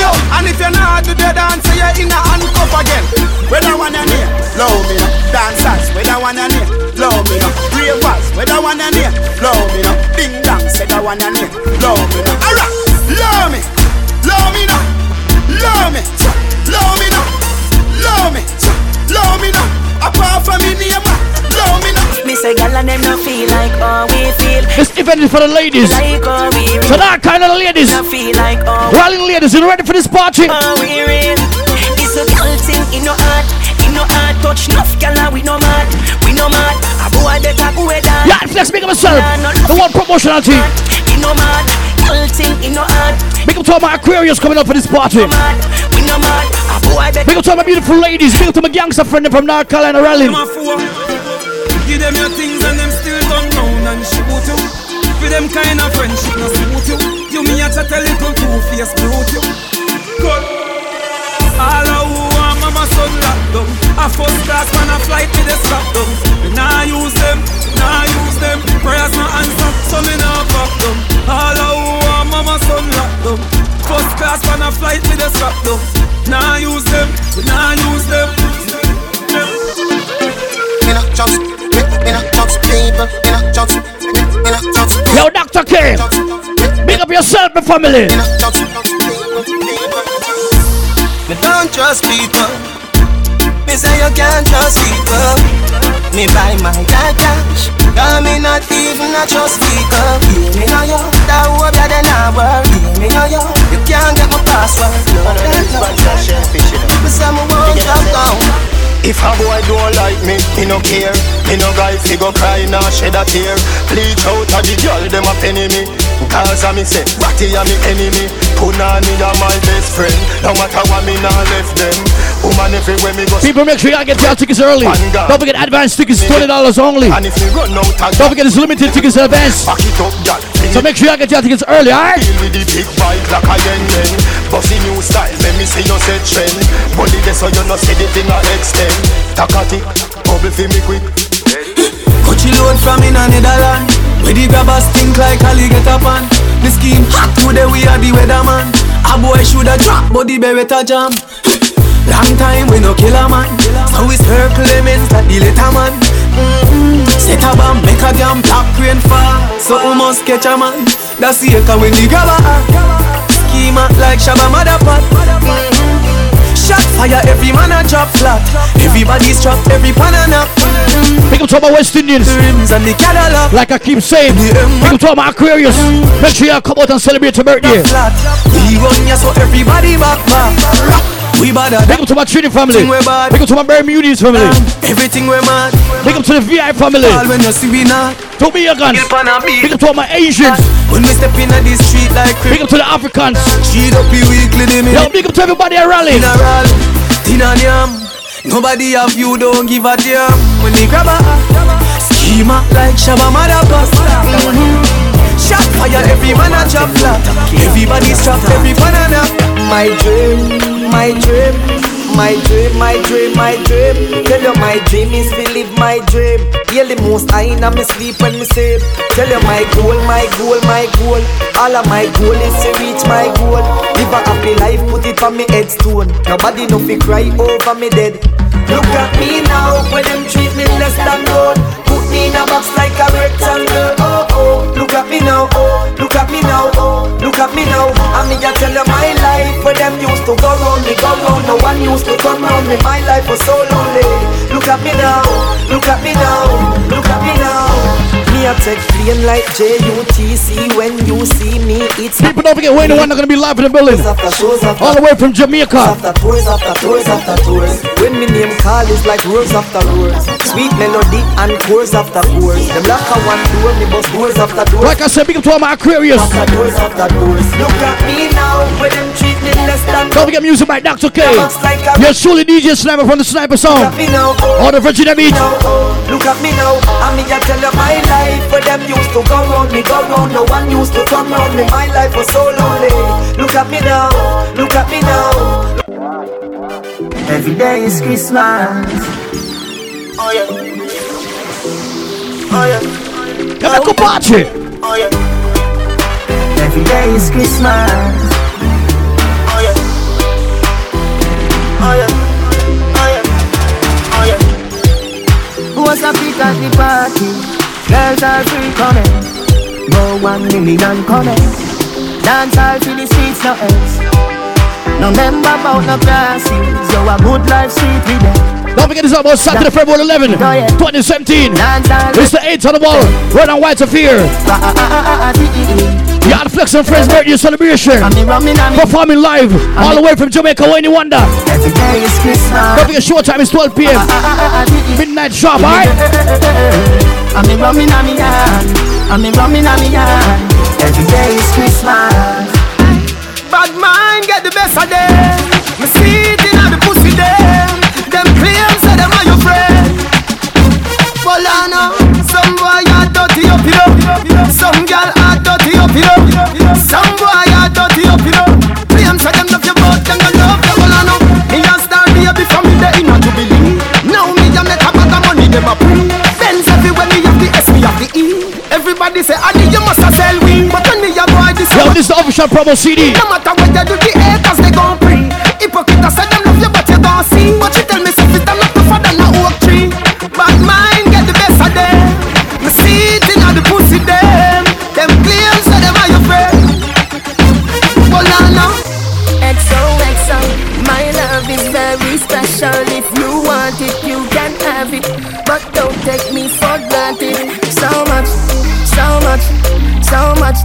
up. And if you're not do the dance, you're in a handcuff again. When I wanna near, love me now. Dancers, when I wanna near, love me now. Ravers, when I wanna near, love me now. Ding dong, said I wanna near, love me now. Alright, love me, love me now, love me, love me now, love me, love me now. Apart from me name, love me now. Me say, gal and them no feel like how we feel. This event is for the ladies. Like how we real. So that kind of ladies. No feel like how Rallying ladies, you ready for this party? how we real. It's a girl thing in no heart, in no heart. Touch enough gal and we no mad, we no mad. A boy better go with that. Yeah, flex, big up myself. The one promotional team. In no mad, girl thing in no heart. Big up to all my Aquarius coming up for this party. We no mad, a boy better. Big up to my beautiful ladies. Big up to my gangster friend from North Carolina. Them fool. Give them your things and them still don't know and shoot you. For them kind of friendship no suit you. You me a chat a little two face brute you. Good. All who want mama son locked down. A first class man a flight with the strap down. Me nah use them, nah use them. Prayers no answer, so me nah fuck them. All who want mama son locked down. First class man a flight with the strap down. Nah use them, we nah use them. Me not just, me, me not just people, me not just, me, me not just. Yo, Dr. K. Big up yourself, my family. Me don't trust people. Me say you can't trust people. Me buy my cash. Cause me not even a trust people. Me know you. That hope you a boy don't like me, me no care. Me no guy fi go cry nor shed a tear. Bleach out a the girl dem a penny me. Cause a me say, Ratty a me enemy. Punani a my best friend. No matter what me nah left them. Woman everywhere me go. People, make sure y'all get your tickets early. Don't forget advance tickets, twenty dollars only. And if me run out Don't forget it's limited tickets in advance. Back it up, girl. So make sure y'all get your tickets early, alright? Deal with the big bike like a yen yen. Bossy new style, let me see you set trend. Body there so you no see the thing a extend. Takati, bubble fi me quick. Where the grabbers think like Ali get up on The scheme hot today we are the weatherman A boy shoulda drop but the beretta jam Long time we no kill a man. So we circle them like the letter man. Mm-hmm. Set a bomb, make a damn black rain fall. So we must catch a man? That's the echo when the grabber Schema like Shabba Motherpot mm-hmm. Shot fire, every man a drop flat. Everybody's trapped, every pan a knock Big up to my West Indians. Like I keep saying, up to all my Aquarius. Make sure you come out and celebrate your birthday. We run ya so everybody back back We bad Big up to my Trinity family. Big up to my Bermudians family. Everything we mad Big up to the VI family. All when you see we not To me, guns. A beat. Big up to all my Asians. When we step in the street like Big up to the Africans. Cheat up weekly Yo, big up to everybody at rally. Nyam Nobody have you don't give a damn When they grab a Schema like Shabba Motherfucker mm-hmm. Shot fire every man a drop flat Everybody's trapped every banana My dream, my dream, my dream, my dream, my dream. Tell you my dream is to live my dream. Hear the most I in me sleep when me sleep. Tell you my goal, my goal, my goal. All of my goal is to reach my goal. Live a happy life, put it on me headstone. Nobody no fi cry over me dead. Look at me now, when them treat me less than gold. Put me in a box like a rectangle. Oh oh, look at me now. Oh, look at me now. Oh, at me now. And me a tell you my life where them used to go round me, go round. No one used to turn round me. My life was so lonely. Look at me now. Look at me now. Take plane like J-U-T-C When you see me, it's People don't forget, we're the one that's gonna be live in the building. All the way from Jamaica. after tours after tours after tours. When me name call is like roars after roars. Sweet melody and chorus after lock a one door, me bust doors after doors. Like I said, big up to all my Aquarius. After doors after doors. Look at me now, when them treat me less than. Don't forget music by Dr. K. You're surely DJ Sniper from the Sniper Sound. Look at me now. All the Virginia Beach. Look at me now, me a tell you my life where them used to go round me, go round. No one used to come round me. My life was so lonely. Look at me now, look at me now. Every day is Christmas. Oh yeah. Oh yeah. Come on. Oh yeah. Every day is Christmas. Oh yeah. Oh yeah. Oh yeah. Who was a pick at the party? Girls are free coming. No one million coming. Dance all to the streets, no else. No member about no classes. Yo, a good life sweet with them. Don't forget this about Saturday, February 11, 2017. It's the 8th on the wall. Red and white affair. Yard Flex and Friends birthday celebration. Performing live all the way from Jamaica. When you wonder. Every day is Christmas. Don't forget show time is 12 p.m. Ah, ah, ah, Midnight shop, alright? I'm in rumming on me hand. I'm in rumming on me hand. Every day is Christmas. Bad mind get the best of them Me see it in all the pussy them Them claim say them are your friend Well dirty up you know Some girl are dirty up you know Some boy are dirty up you know Claim say them love you but them don't love you Well I know Me a star baby from me there in a jubilee Now me a make a bag of money them a pre Benz everywhere me have the S me have the E Everybody say I need you must a sell weed But when me a boy this Yo, this is the official promo CD. no matter what you do, the haters they gon' free. Hypocrite say them love you, but you don't see. But you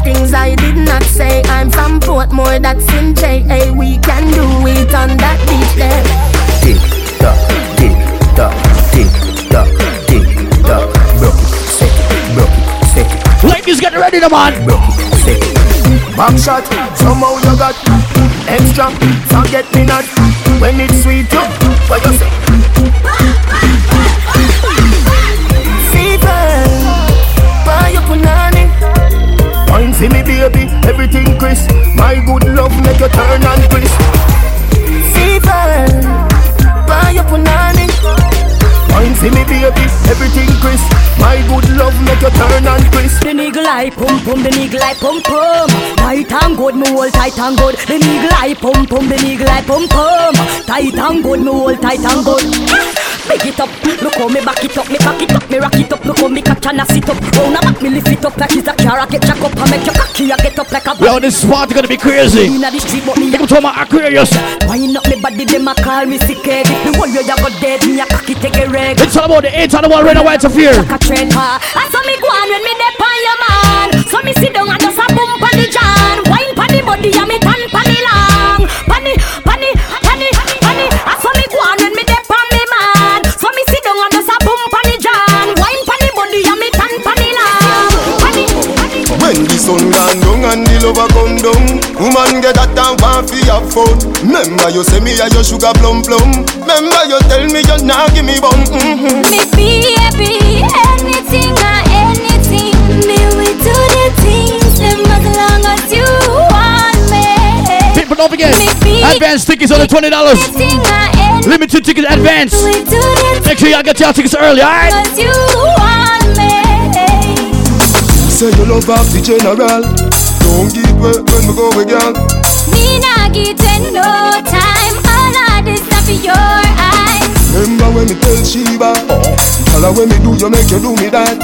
things I did not say. I'm from Portmore, that's in JA. We can do it on that beach there. Tick tock, tick tock, tick tock, tick tock. Broke it, set it, broke it, set it. Ladies, get ready, the man. Broke it, set it. Back shot, somehow you got extra. Forget me not when it's sweet. You, what you say? Everything crisp. My good love make you turn and crisp. Fever, why you punani? Wine for me, baby, everything crisp. My good love make you turn and crisp. the nigga like pum pum, the nigga like pum pum. Tight and good, me hold tight and good. The nigga like pum pum, the nigga like pum pum. Tight and good, me hold tight and good. Big it up, look how me back it up, me cock it up, me rock it up, look how me catch and I sit up. Round a back, me lift it up like it's a car, I get jack up, I make your cocky, I get up like a. Yo, this spot gonna be crazy. Inna the street, but me People talking about Aquarius. Wind up me body, them a call me sick head. If me hold you, you go dead. Me a cocky take a reg. It's all about the eight on the wall, right now, white of fear. Like a trend, ha. I saw me go on when me down lover come down Woman get that and want fi have fun Remember you say me a your sugar plum plum Remember you tell me you not give me bum mm-hmm. Me baby, anything or anything. Me we do the things them as long as you want me. People, don't forget, advance tickets on the $20. anything or. Limited ticket advance. We do the Make sure y'all get your tickets early, alright? as you want me. Say you love half the general Don't give way when we go with girl Me give you no time. All of this stuff for your eyes. Remember when me tell Sheba Tell her when me do you make you do me that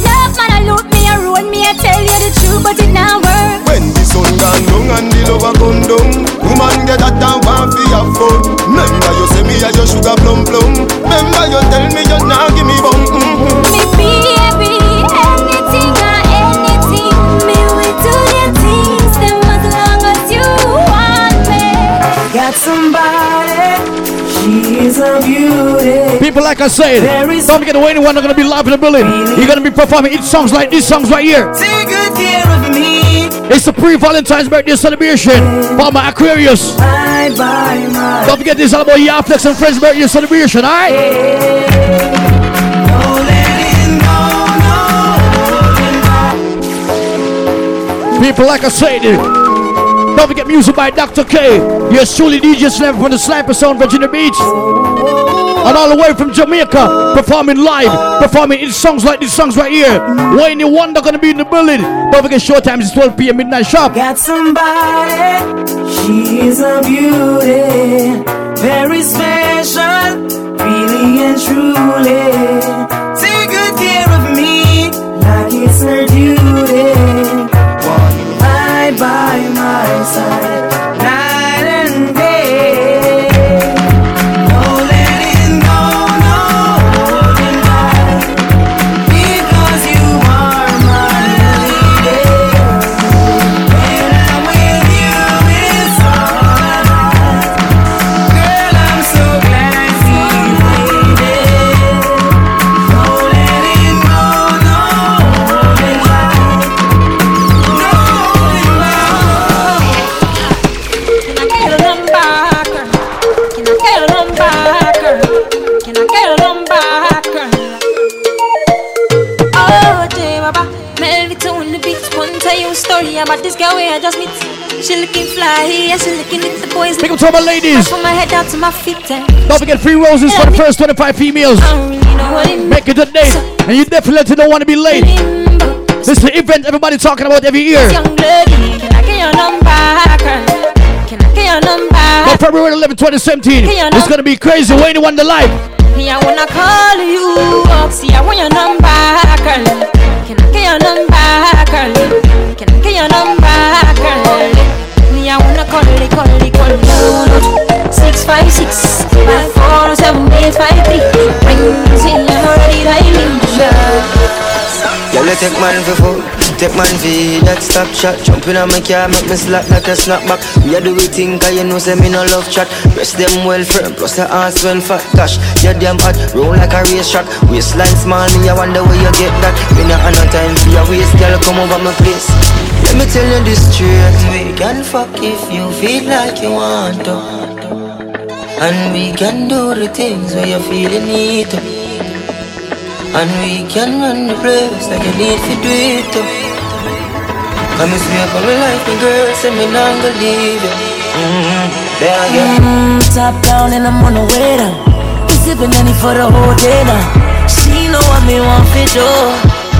Love man, I look me a ruin me. I tell you the truth, but it not work. When the sun gone down and the lover come down Woman get that and want fi have fun Remember you say me a your sugar plum plum Remember you tell me you not like I said, don't forget the way anyone are gonna be live in the building. You're gonna be performing each songs like these songs right here. Take good care of me. It's a pre-Valentine's birthday celebration for my Aquarius. Bye bye. Don't forget this is all about Yard Flex and Friends birthday celebration, alright? People, like I said, eh, don't forget music by Dr. K. Yes, truly DJ Slam from the Sniper Sound, Virginia Beach. And all the way from Jamaica, performing live, performing in songs like these songs right here. Wayne the Wonder gonna be in the building. Don't forget showtime is 12 p.m. midnight shop. Got somebody, she is a beauty, very special, really and truly. Take good care of me, like it's her duty. Right by my side, just meet. She looking fly, yeah, she looking at the boys. Pick up to all my ladies. From my head down to my feet. Don't forget free roses for the first 25 females. you know it Make it a date, and you definitely don't want to be late. This is the event everybody talking about every year. Young lady, can I get your number? Can I get your number? On February 11, 2017, it's gonna be crazy. Wayne the Wonder live. Me, I wanna call you up. See, I want your number, girl. Can I get your number, girl? Your number, girl? Me, I wanna call you, call you, call you. Six five six five four seven eight five three. When you see you already dialing Girl, you take man for food, take man for that stop shot. Jump in on my car, make me slap like a snapback. We are do we think, cause you know, say me no love chat. Rest them well firm, plus the ass well fat. Gosh, you damn hot, roll like a race track. Waistline small, me, I wonder where you get that. Me not have no time for your waist, girl, come over my place. Let me tell you this straight. We can fuck if you feel like you want to. And we can do the things where you feel you need to. And we can run the place like you need to do it too. Come and sweep on my life, my girl, say me not gonna leave you. Mm-hmm. There I get. Mm, top down and I'm on the way down. We sipping any for the whole day now. She know what me want for sure.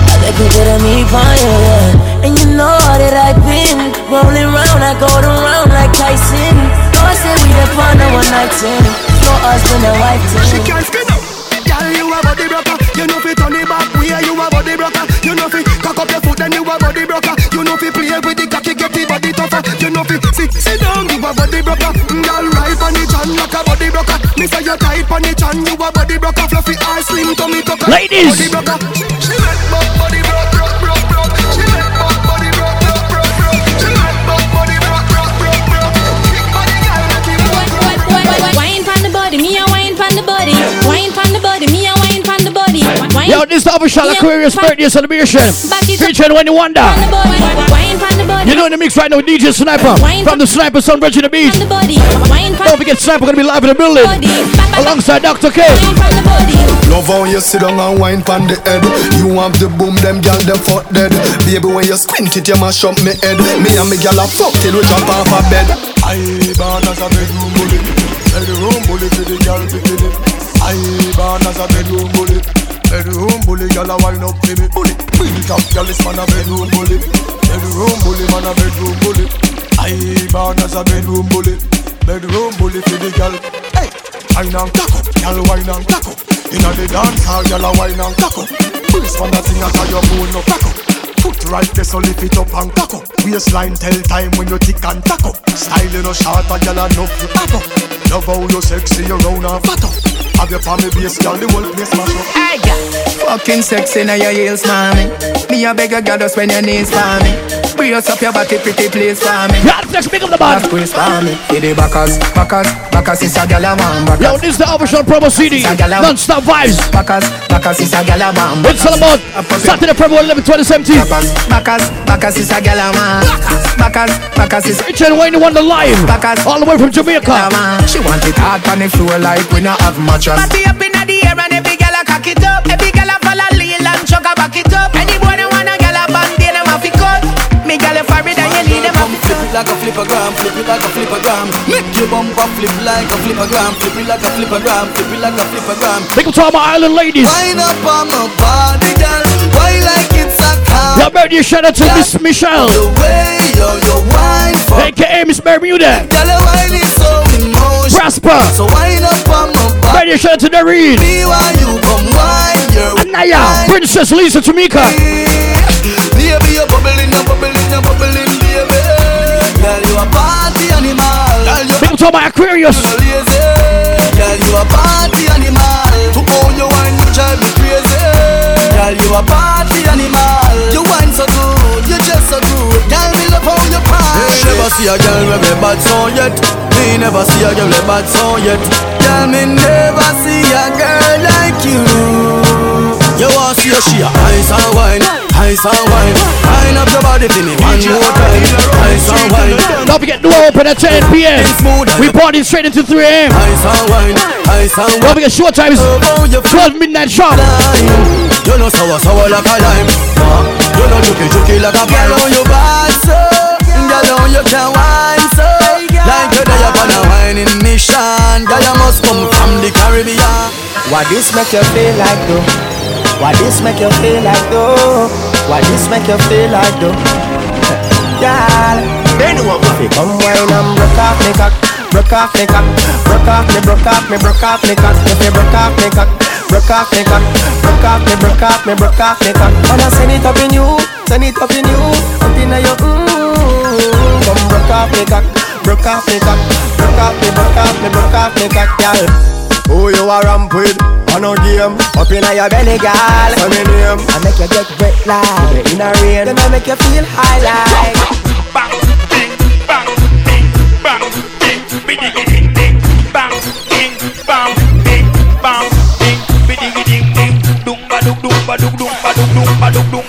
I let picture of me for you, yeah. And you know that I've been rolling round, I go around like Tyson. No, I say we the fun of one night thing. No husband and wife thing. She can't skin up. Girl, you a body broker. You know fi turn it back way. You a body broker. You know fi cock up your foot, then you a body broker. You know fi play with the cocky, get the body tougher. You know fi sit, sit down, you a body broker. Mm, girl, ride on the chan like a body broker. Me say you tight on the chan, you a body broker. Fluffy or slim, tummy tucker. Ladies. body broker. She make buck body broke, Wine pon the body, me a wine pon the body. Wine Yo, this is the official Yeah. Aquarius birthday celebration. Back it up. Featuring Wayne Wonder. pon the body. Wine pon the body. You know in the mix right now with DJ Sniper from the Sniper Sound Bridge in the Beach. the body. Wine pon Don't forget Sniper gonna be live in the building alongside Dr. K. Love how you sit down and wine pon the head. You have the boom, them gal them fuck dead. Baby, when you squint it, you mash up me head. Me and me gal a fuck till we jump off a bed. I born as a bedroom bully, bedroom bully for the gal bikini. I born as a bedroom bully, bedroom bully gal a wine up for me. Bully, built up gal is man a bedroom bully, bedroom bully man a bedroom bully. I born as a bedroom bully, bedroom bully for the gal. Hey, wine and cock up, gal wine and up. Inna the dance hall, gal a wine and cock up. Brace man a sing a your bone no crack up. Foot right there, so lift it up and cock up. Waistline tell time when you tick and tack up. Style you no short, a gal enough you back up. Love how you sexy, you round and fat up. Have your palm base, gal, the whole place mash up. Hey, girl. Fucking sexy now your heels for me. Me a beg a girl just when your knees for me. Brace up your body, pretty please for me. Yeah, let's pick up the band. Squeeze for me. Hit the backers, backers, backers It's a girl a man. Backers. Yo, this is the official promo CD. Non-stop vibes. Backers, backers is a girl a man. It's all about Saturday, February 11, 2017. Backers, backers is a girl a man. Backers, backers is. Richard Wayne Wonder live. All the way from Jamaica. She want it hard on the floor like we not have mattress. Party up inna the air and every girl a cock it up. Every girl a follow lean and chuck a back it up. Any boy that want a girl a band, they them a fi cut. Me girl a farid and you like a flippergram, flip it like a flippergram. Make your bumper flip like a flippergram, flip it like a flippergram, flip it like a flippergram. To all my island ladies. Wind up on my body, girl. Why like it's a car? Your birthday shout out to Miss Michelle. The way you you wine for AKA Miss Bermuda. Girl, your wine is so emotional. Prosper. So wind up on my body. Birthday shout out to Doreen. Me while you come wine your Anaya. Princess Lisa Tamika. Baby, you're bubbling, you're bubbling, you're bubbling, baby. You a party animal. Girl, you to my Aquarius. Girl, you a party animal. To own your wine, you drive me crazy. Girl, you a party animal. You wine so good, you just so good. Girl, me love how you party. Never see a girl with a bad song yet. Me never see a girl with a bad song yet. Girl, me never see a girl like you. You want to see a she a ice and wine, ice and wine. Wine up your body for me one more time. Ice and wine. Don't forget door open at 10 p.m. We party straight into 3 a.m. Ice and wine, ice and wine. Don't forget short times. 12 midnight sharp. You know sour sour like a lime. You know juky juky like a Girl, on your bad so. Girl, on you can wine so. Like you're there upon a whining mission. Girl, you must come from the Caribbean. Why this make you feel like though? Why this make you feel like though? Why this make you feel like though? Girl, what we Come wine and broke off me cock, broke off me cock, broke off me, broke off me, broke off me cock. If you broke off me cock, broke off me cock, broke off me, broke off me, broke off me cock. I send it up in you, send it up in you, up in your mm. Come broke off me cock, broke off me cock, broke off me, broke off me, broke off me cock, girl. Who you a ramp with? On no game. Up in your belly, girl Say me name. I make you get wet like In a rain. Then I make you feel high like Big up to all my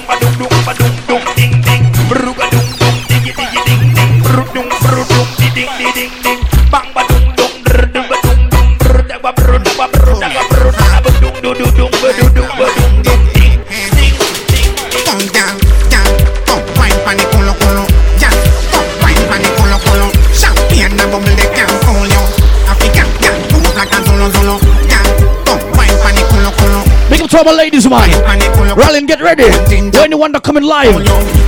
ladies, man. Rollin, get ready. For anyone that coming live,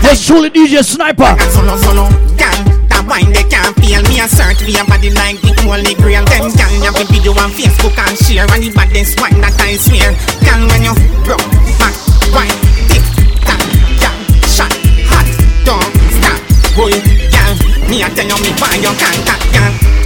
just truly DJ Sniper. Solo, solo, that wine they can't feel me a search for your body like the holy grail. Them gal, you have a video on Facebook and share, and the baddest wine that I swear. Gal, when you broke back, wine, tick, tack, gal, shot, hot, don't stop, boy, gal. Me a tell you me why you can't tap,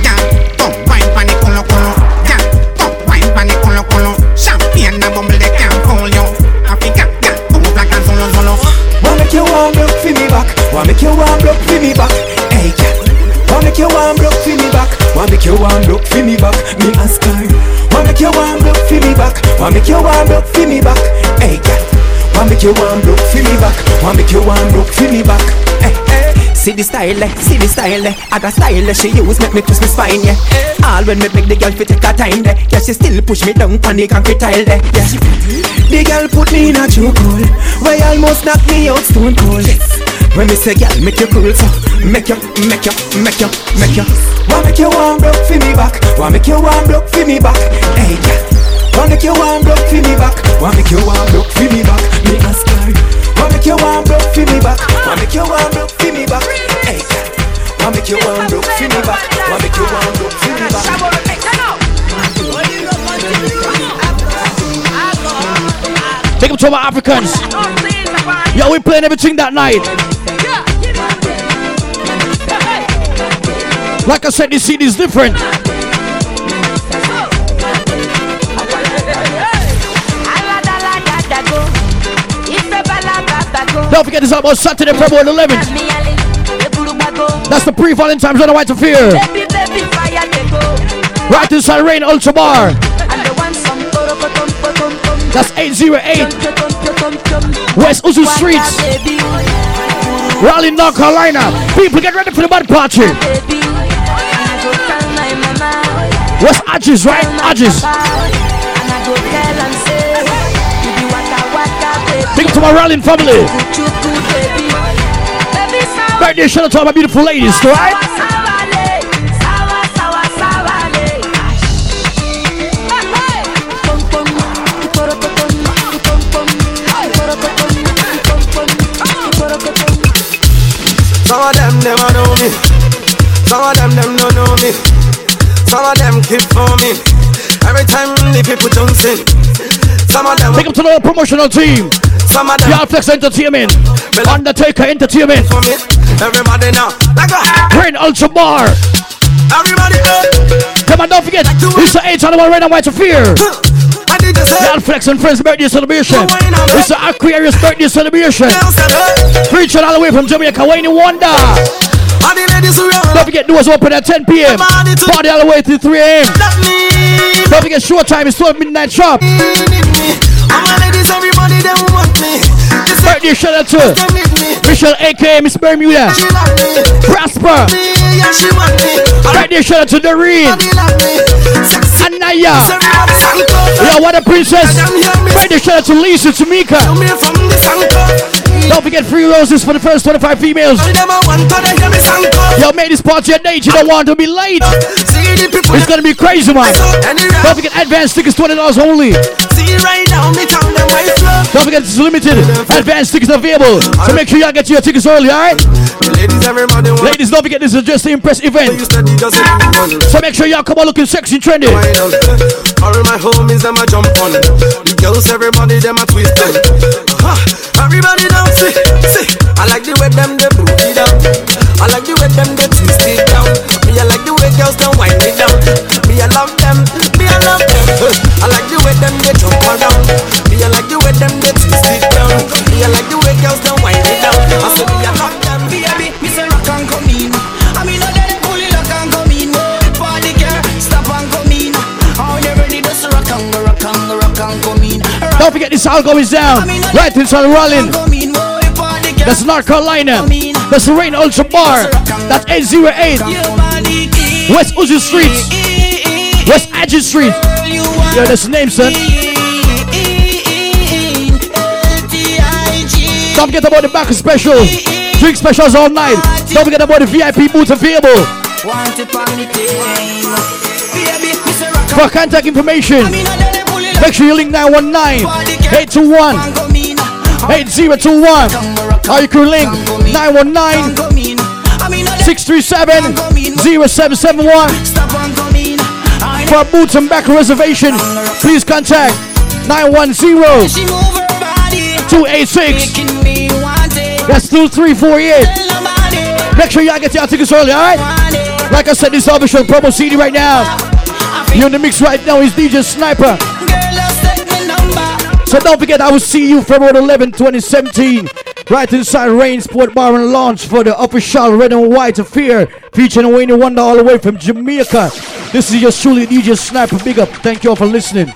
Wanna make you warm block for me back. Hey, girl. Wanna make you warm block for me back. Wanna make you warm block for me back. Me ask her. Wanna make you warm block for me back. Wanna make you warm block for me back. Hey, girl. Wanna make you warm block for me back. Wanna make you warm block for me back. Hey, hey. See the style, eh, see the style, eh. got style eh, she use make me twist my spine, yeah. All when me make the girl fit take her time, there. Yeah, she still push me down on the concrete tile, there. Yeah. The girl put me in a chokehold, where almost knock me out stone cold. When me say, girl, make you cool, so make you, make you, make you, make you. Wanna make you warm block for me back? Wanna make you warm block for me back? Hey, girl. Wanna make you warm block for me back? Wanna make you warm block for me back? Me ask her. Wanna make you warm block for me back? Wanna make you warm block for me back? Hey, girl. Wanna make you warm block for me back? Wanna make you warm block for me back? To my Africans. Yo, we playing everything that night. Like I said, this CD is different. Don't forget this about Saturday, February 11th. That's the pre-Valentine's on the White of Fear. Right inside Rain Ultra Bar. That's 808 West Uzu Street, Raleigh, North Carolina. People get ready for the bad party. What's Adges, right? Adges. Up to my Raleigh family. Birthday shout out to all my beautiful ladies, right? Some of them keep for me. Every time the people dancing. Some of them Big up to the promotional team. Some of them Yard Flex Entertainment. Undertaker Entertainment. for me. Everybody now. Like a Ultra Bar. everybody up. Come on, don't forget. It's the 8th annual Red and White of Fear. I did the same. Yard Flex and Friends birthday celebration. It's the Aquarius birthday celebration. Preaching all the way from Jamaica, Wayne Wonder. All the ladies who are Don't forget doors open at 10 p.m. Party all the way to 3 a.m. Don't forget short time is 12 midnight sharp. My ladies, everybody them want me. Birthday shout out to Michelle aka Miss Bermuda. Prosper. Yeah, she want. Birthday shout out to Doreen. Anaya. Yo, what a princess. Birthday shout out to Lisa Tamika. Don't forget free roses for the first 25 females. Yo, made this party a date. You don't want to be late. It's gonna be crazy, man. Don't forget advance tickets, $20 only. See right now, me why it's love. Don't forget it's limited. Advance tickets available. So make sure y'all get your tickets early, alright? Ladies, everybody Ladies, don't forget this is just an impress event. So make sure y'all come on looking sexy and trendy. All my homies, a jump on. The girls, everybody, them a twist on. Everybody down, see, see. I like the way them they booty down. I like the way them they twist it down. Me, I like the way girls don't wind it down. Me, I love them. Me, I love them. I like the way them they jump around. Don't forget this all goes down. Right inside Raleigh. That's North Carolina. That's the Rain Ultra Bar. That's 808. West Uzi Street. West Adjun Street. Yo, that's the name, son. Don't forget about the back special. Drink specials all night. Don't forget about the VIP booth available. For contact information, Make sure you link 919 821 8021. How you can link 919 637 0771. For boots and back reservation, please contact 910 286 That's 2348. Make sure y'all get your tickets early, alright? Like I said, this is official promo CD right now. You're in the mix right now is DJ Sniper. So don't forget, I will see you February 11, 2017. Right inside Rain Sport Bar and Launch for the official Red and White Affair featuring Wayne Wonder all the way from Jamaica. This is your truly DJ Sniper. Big up. Thank you all for listening.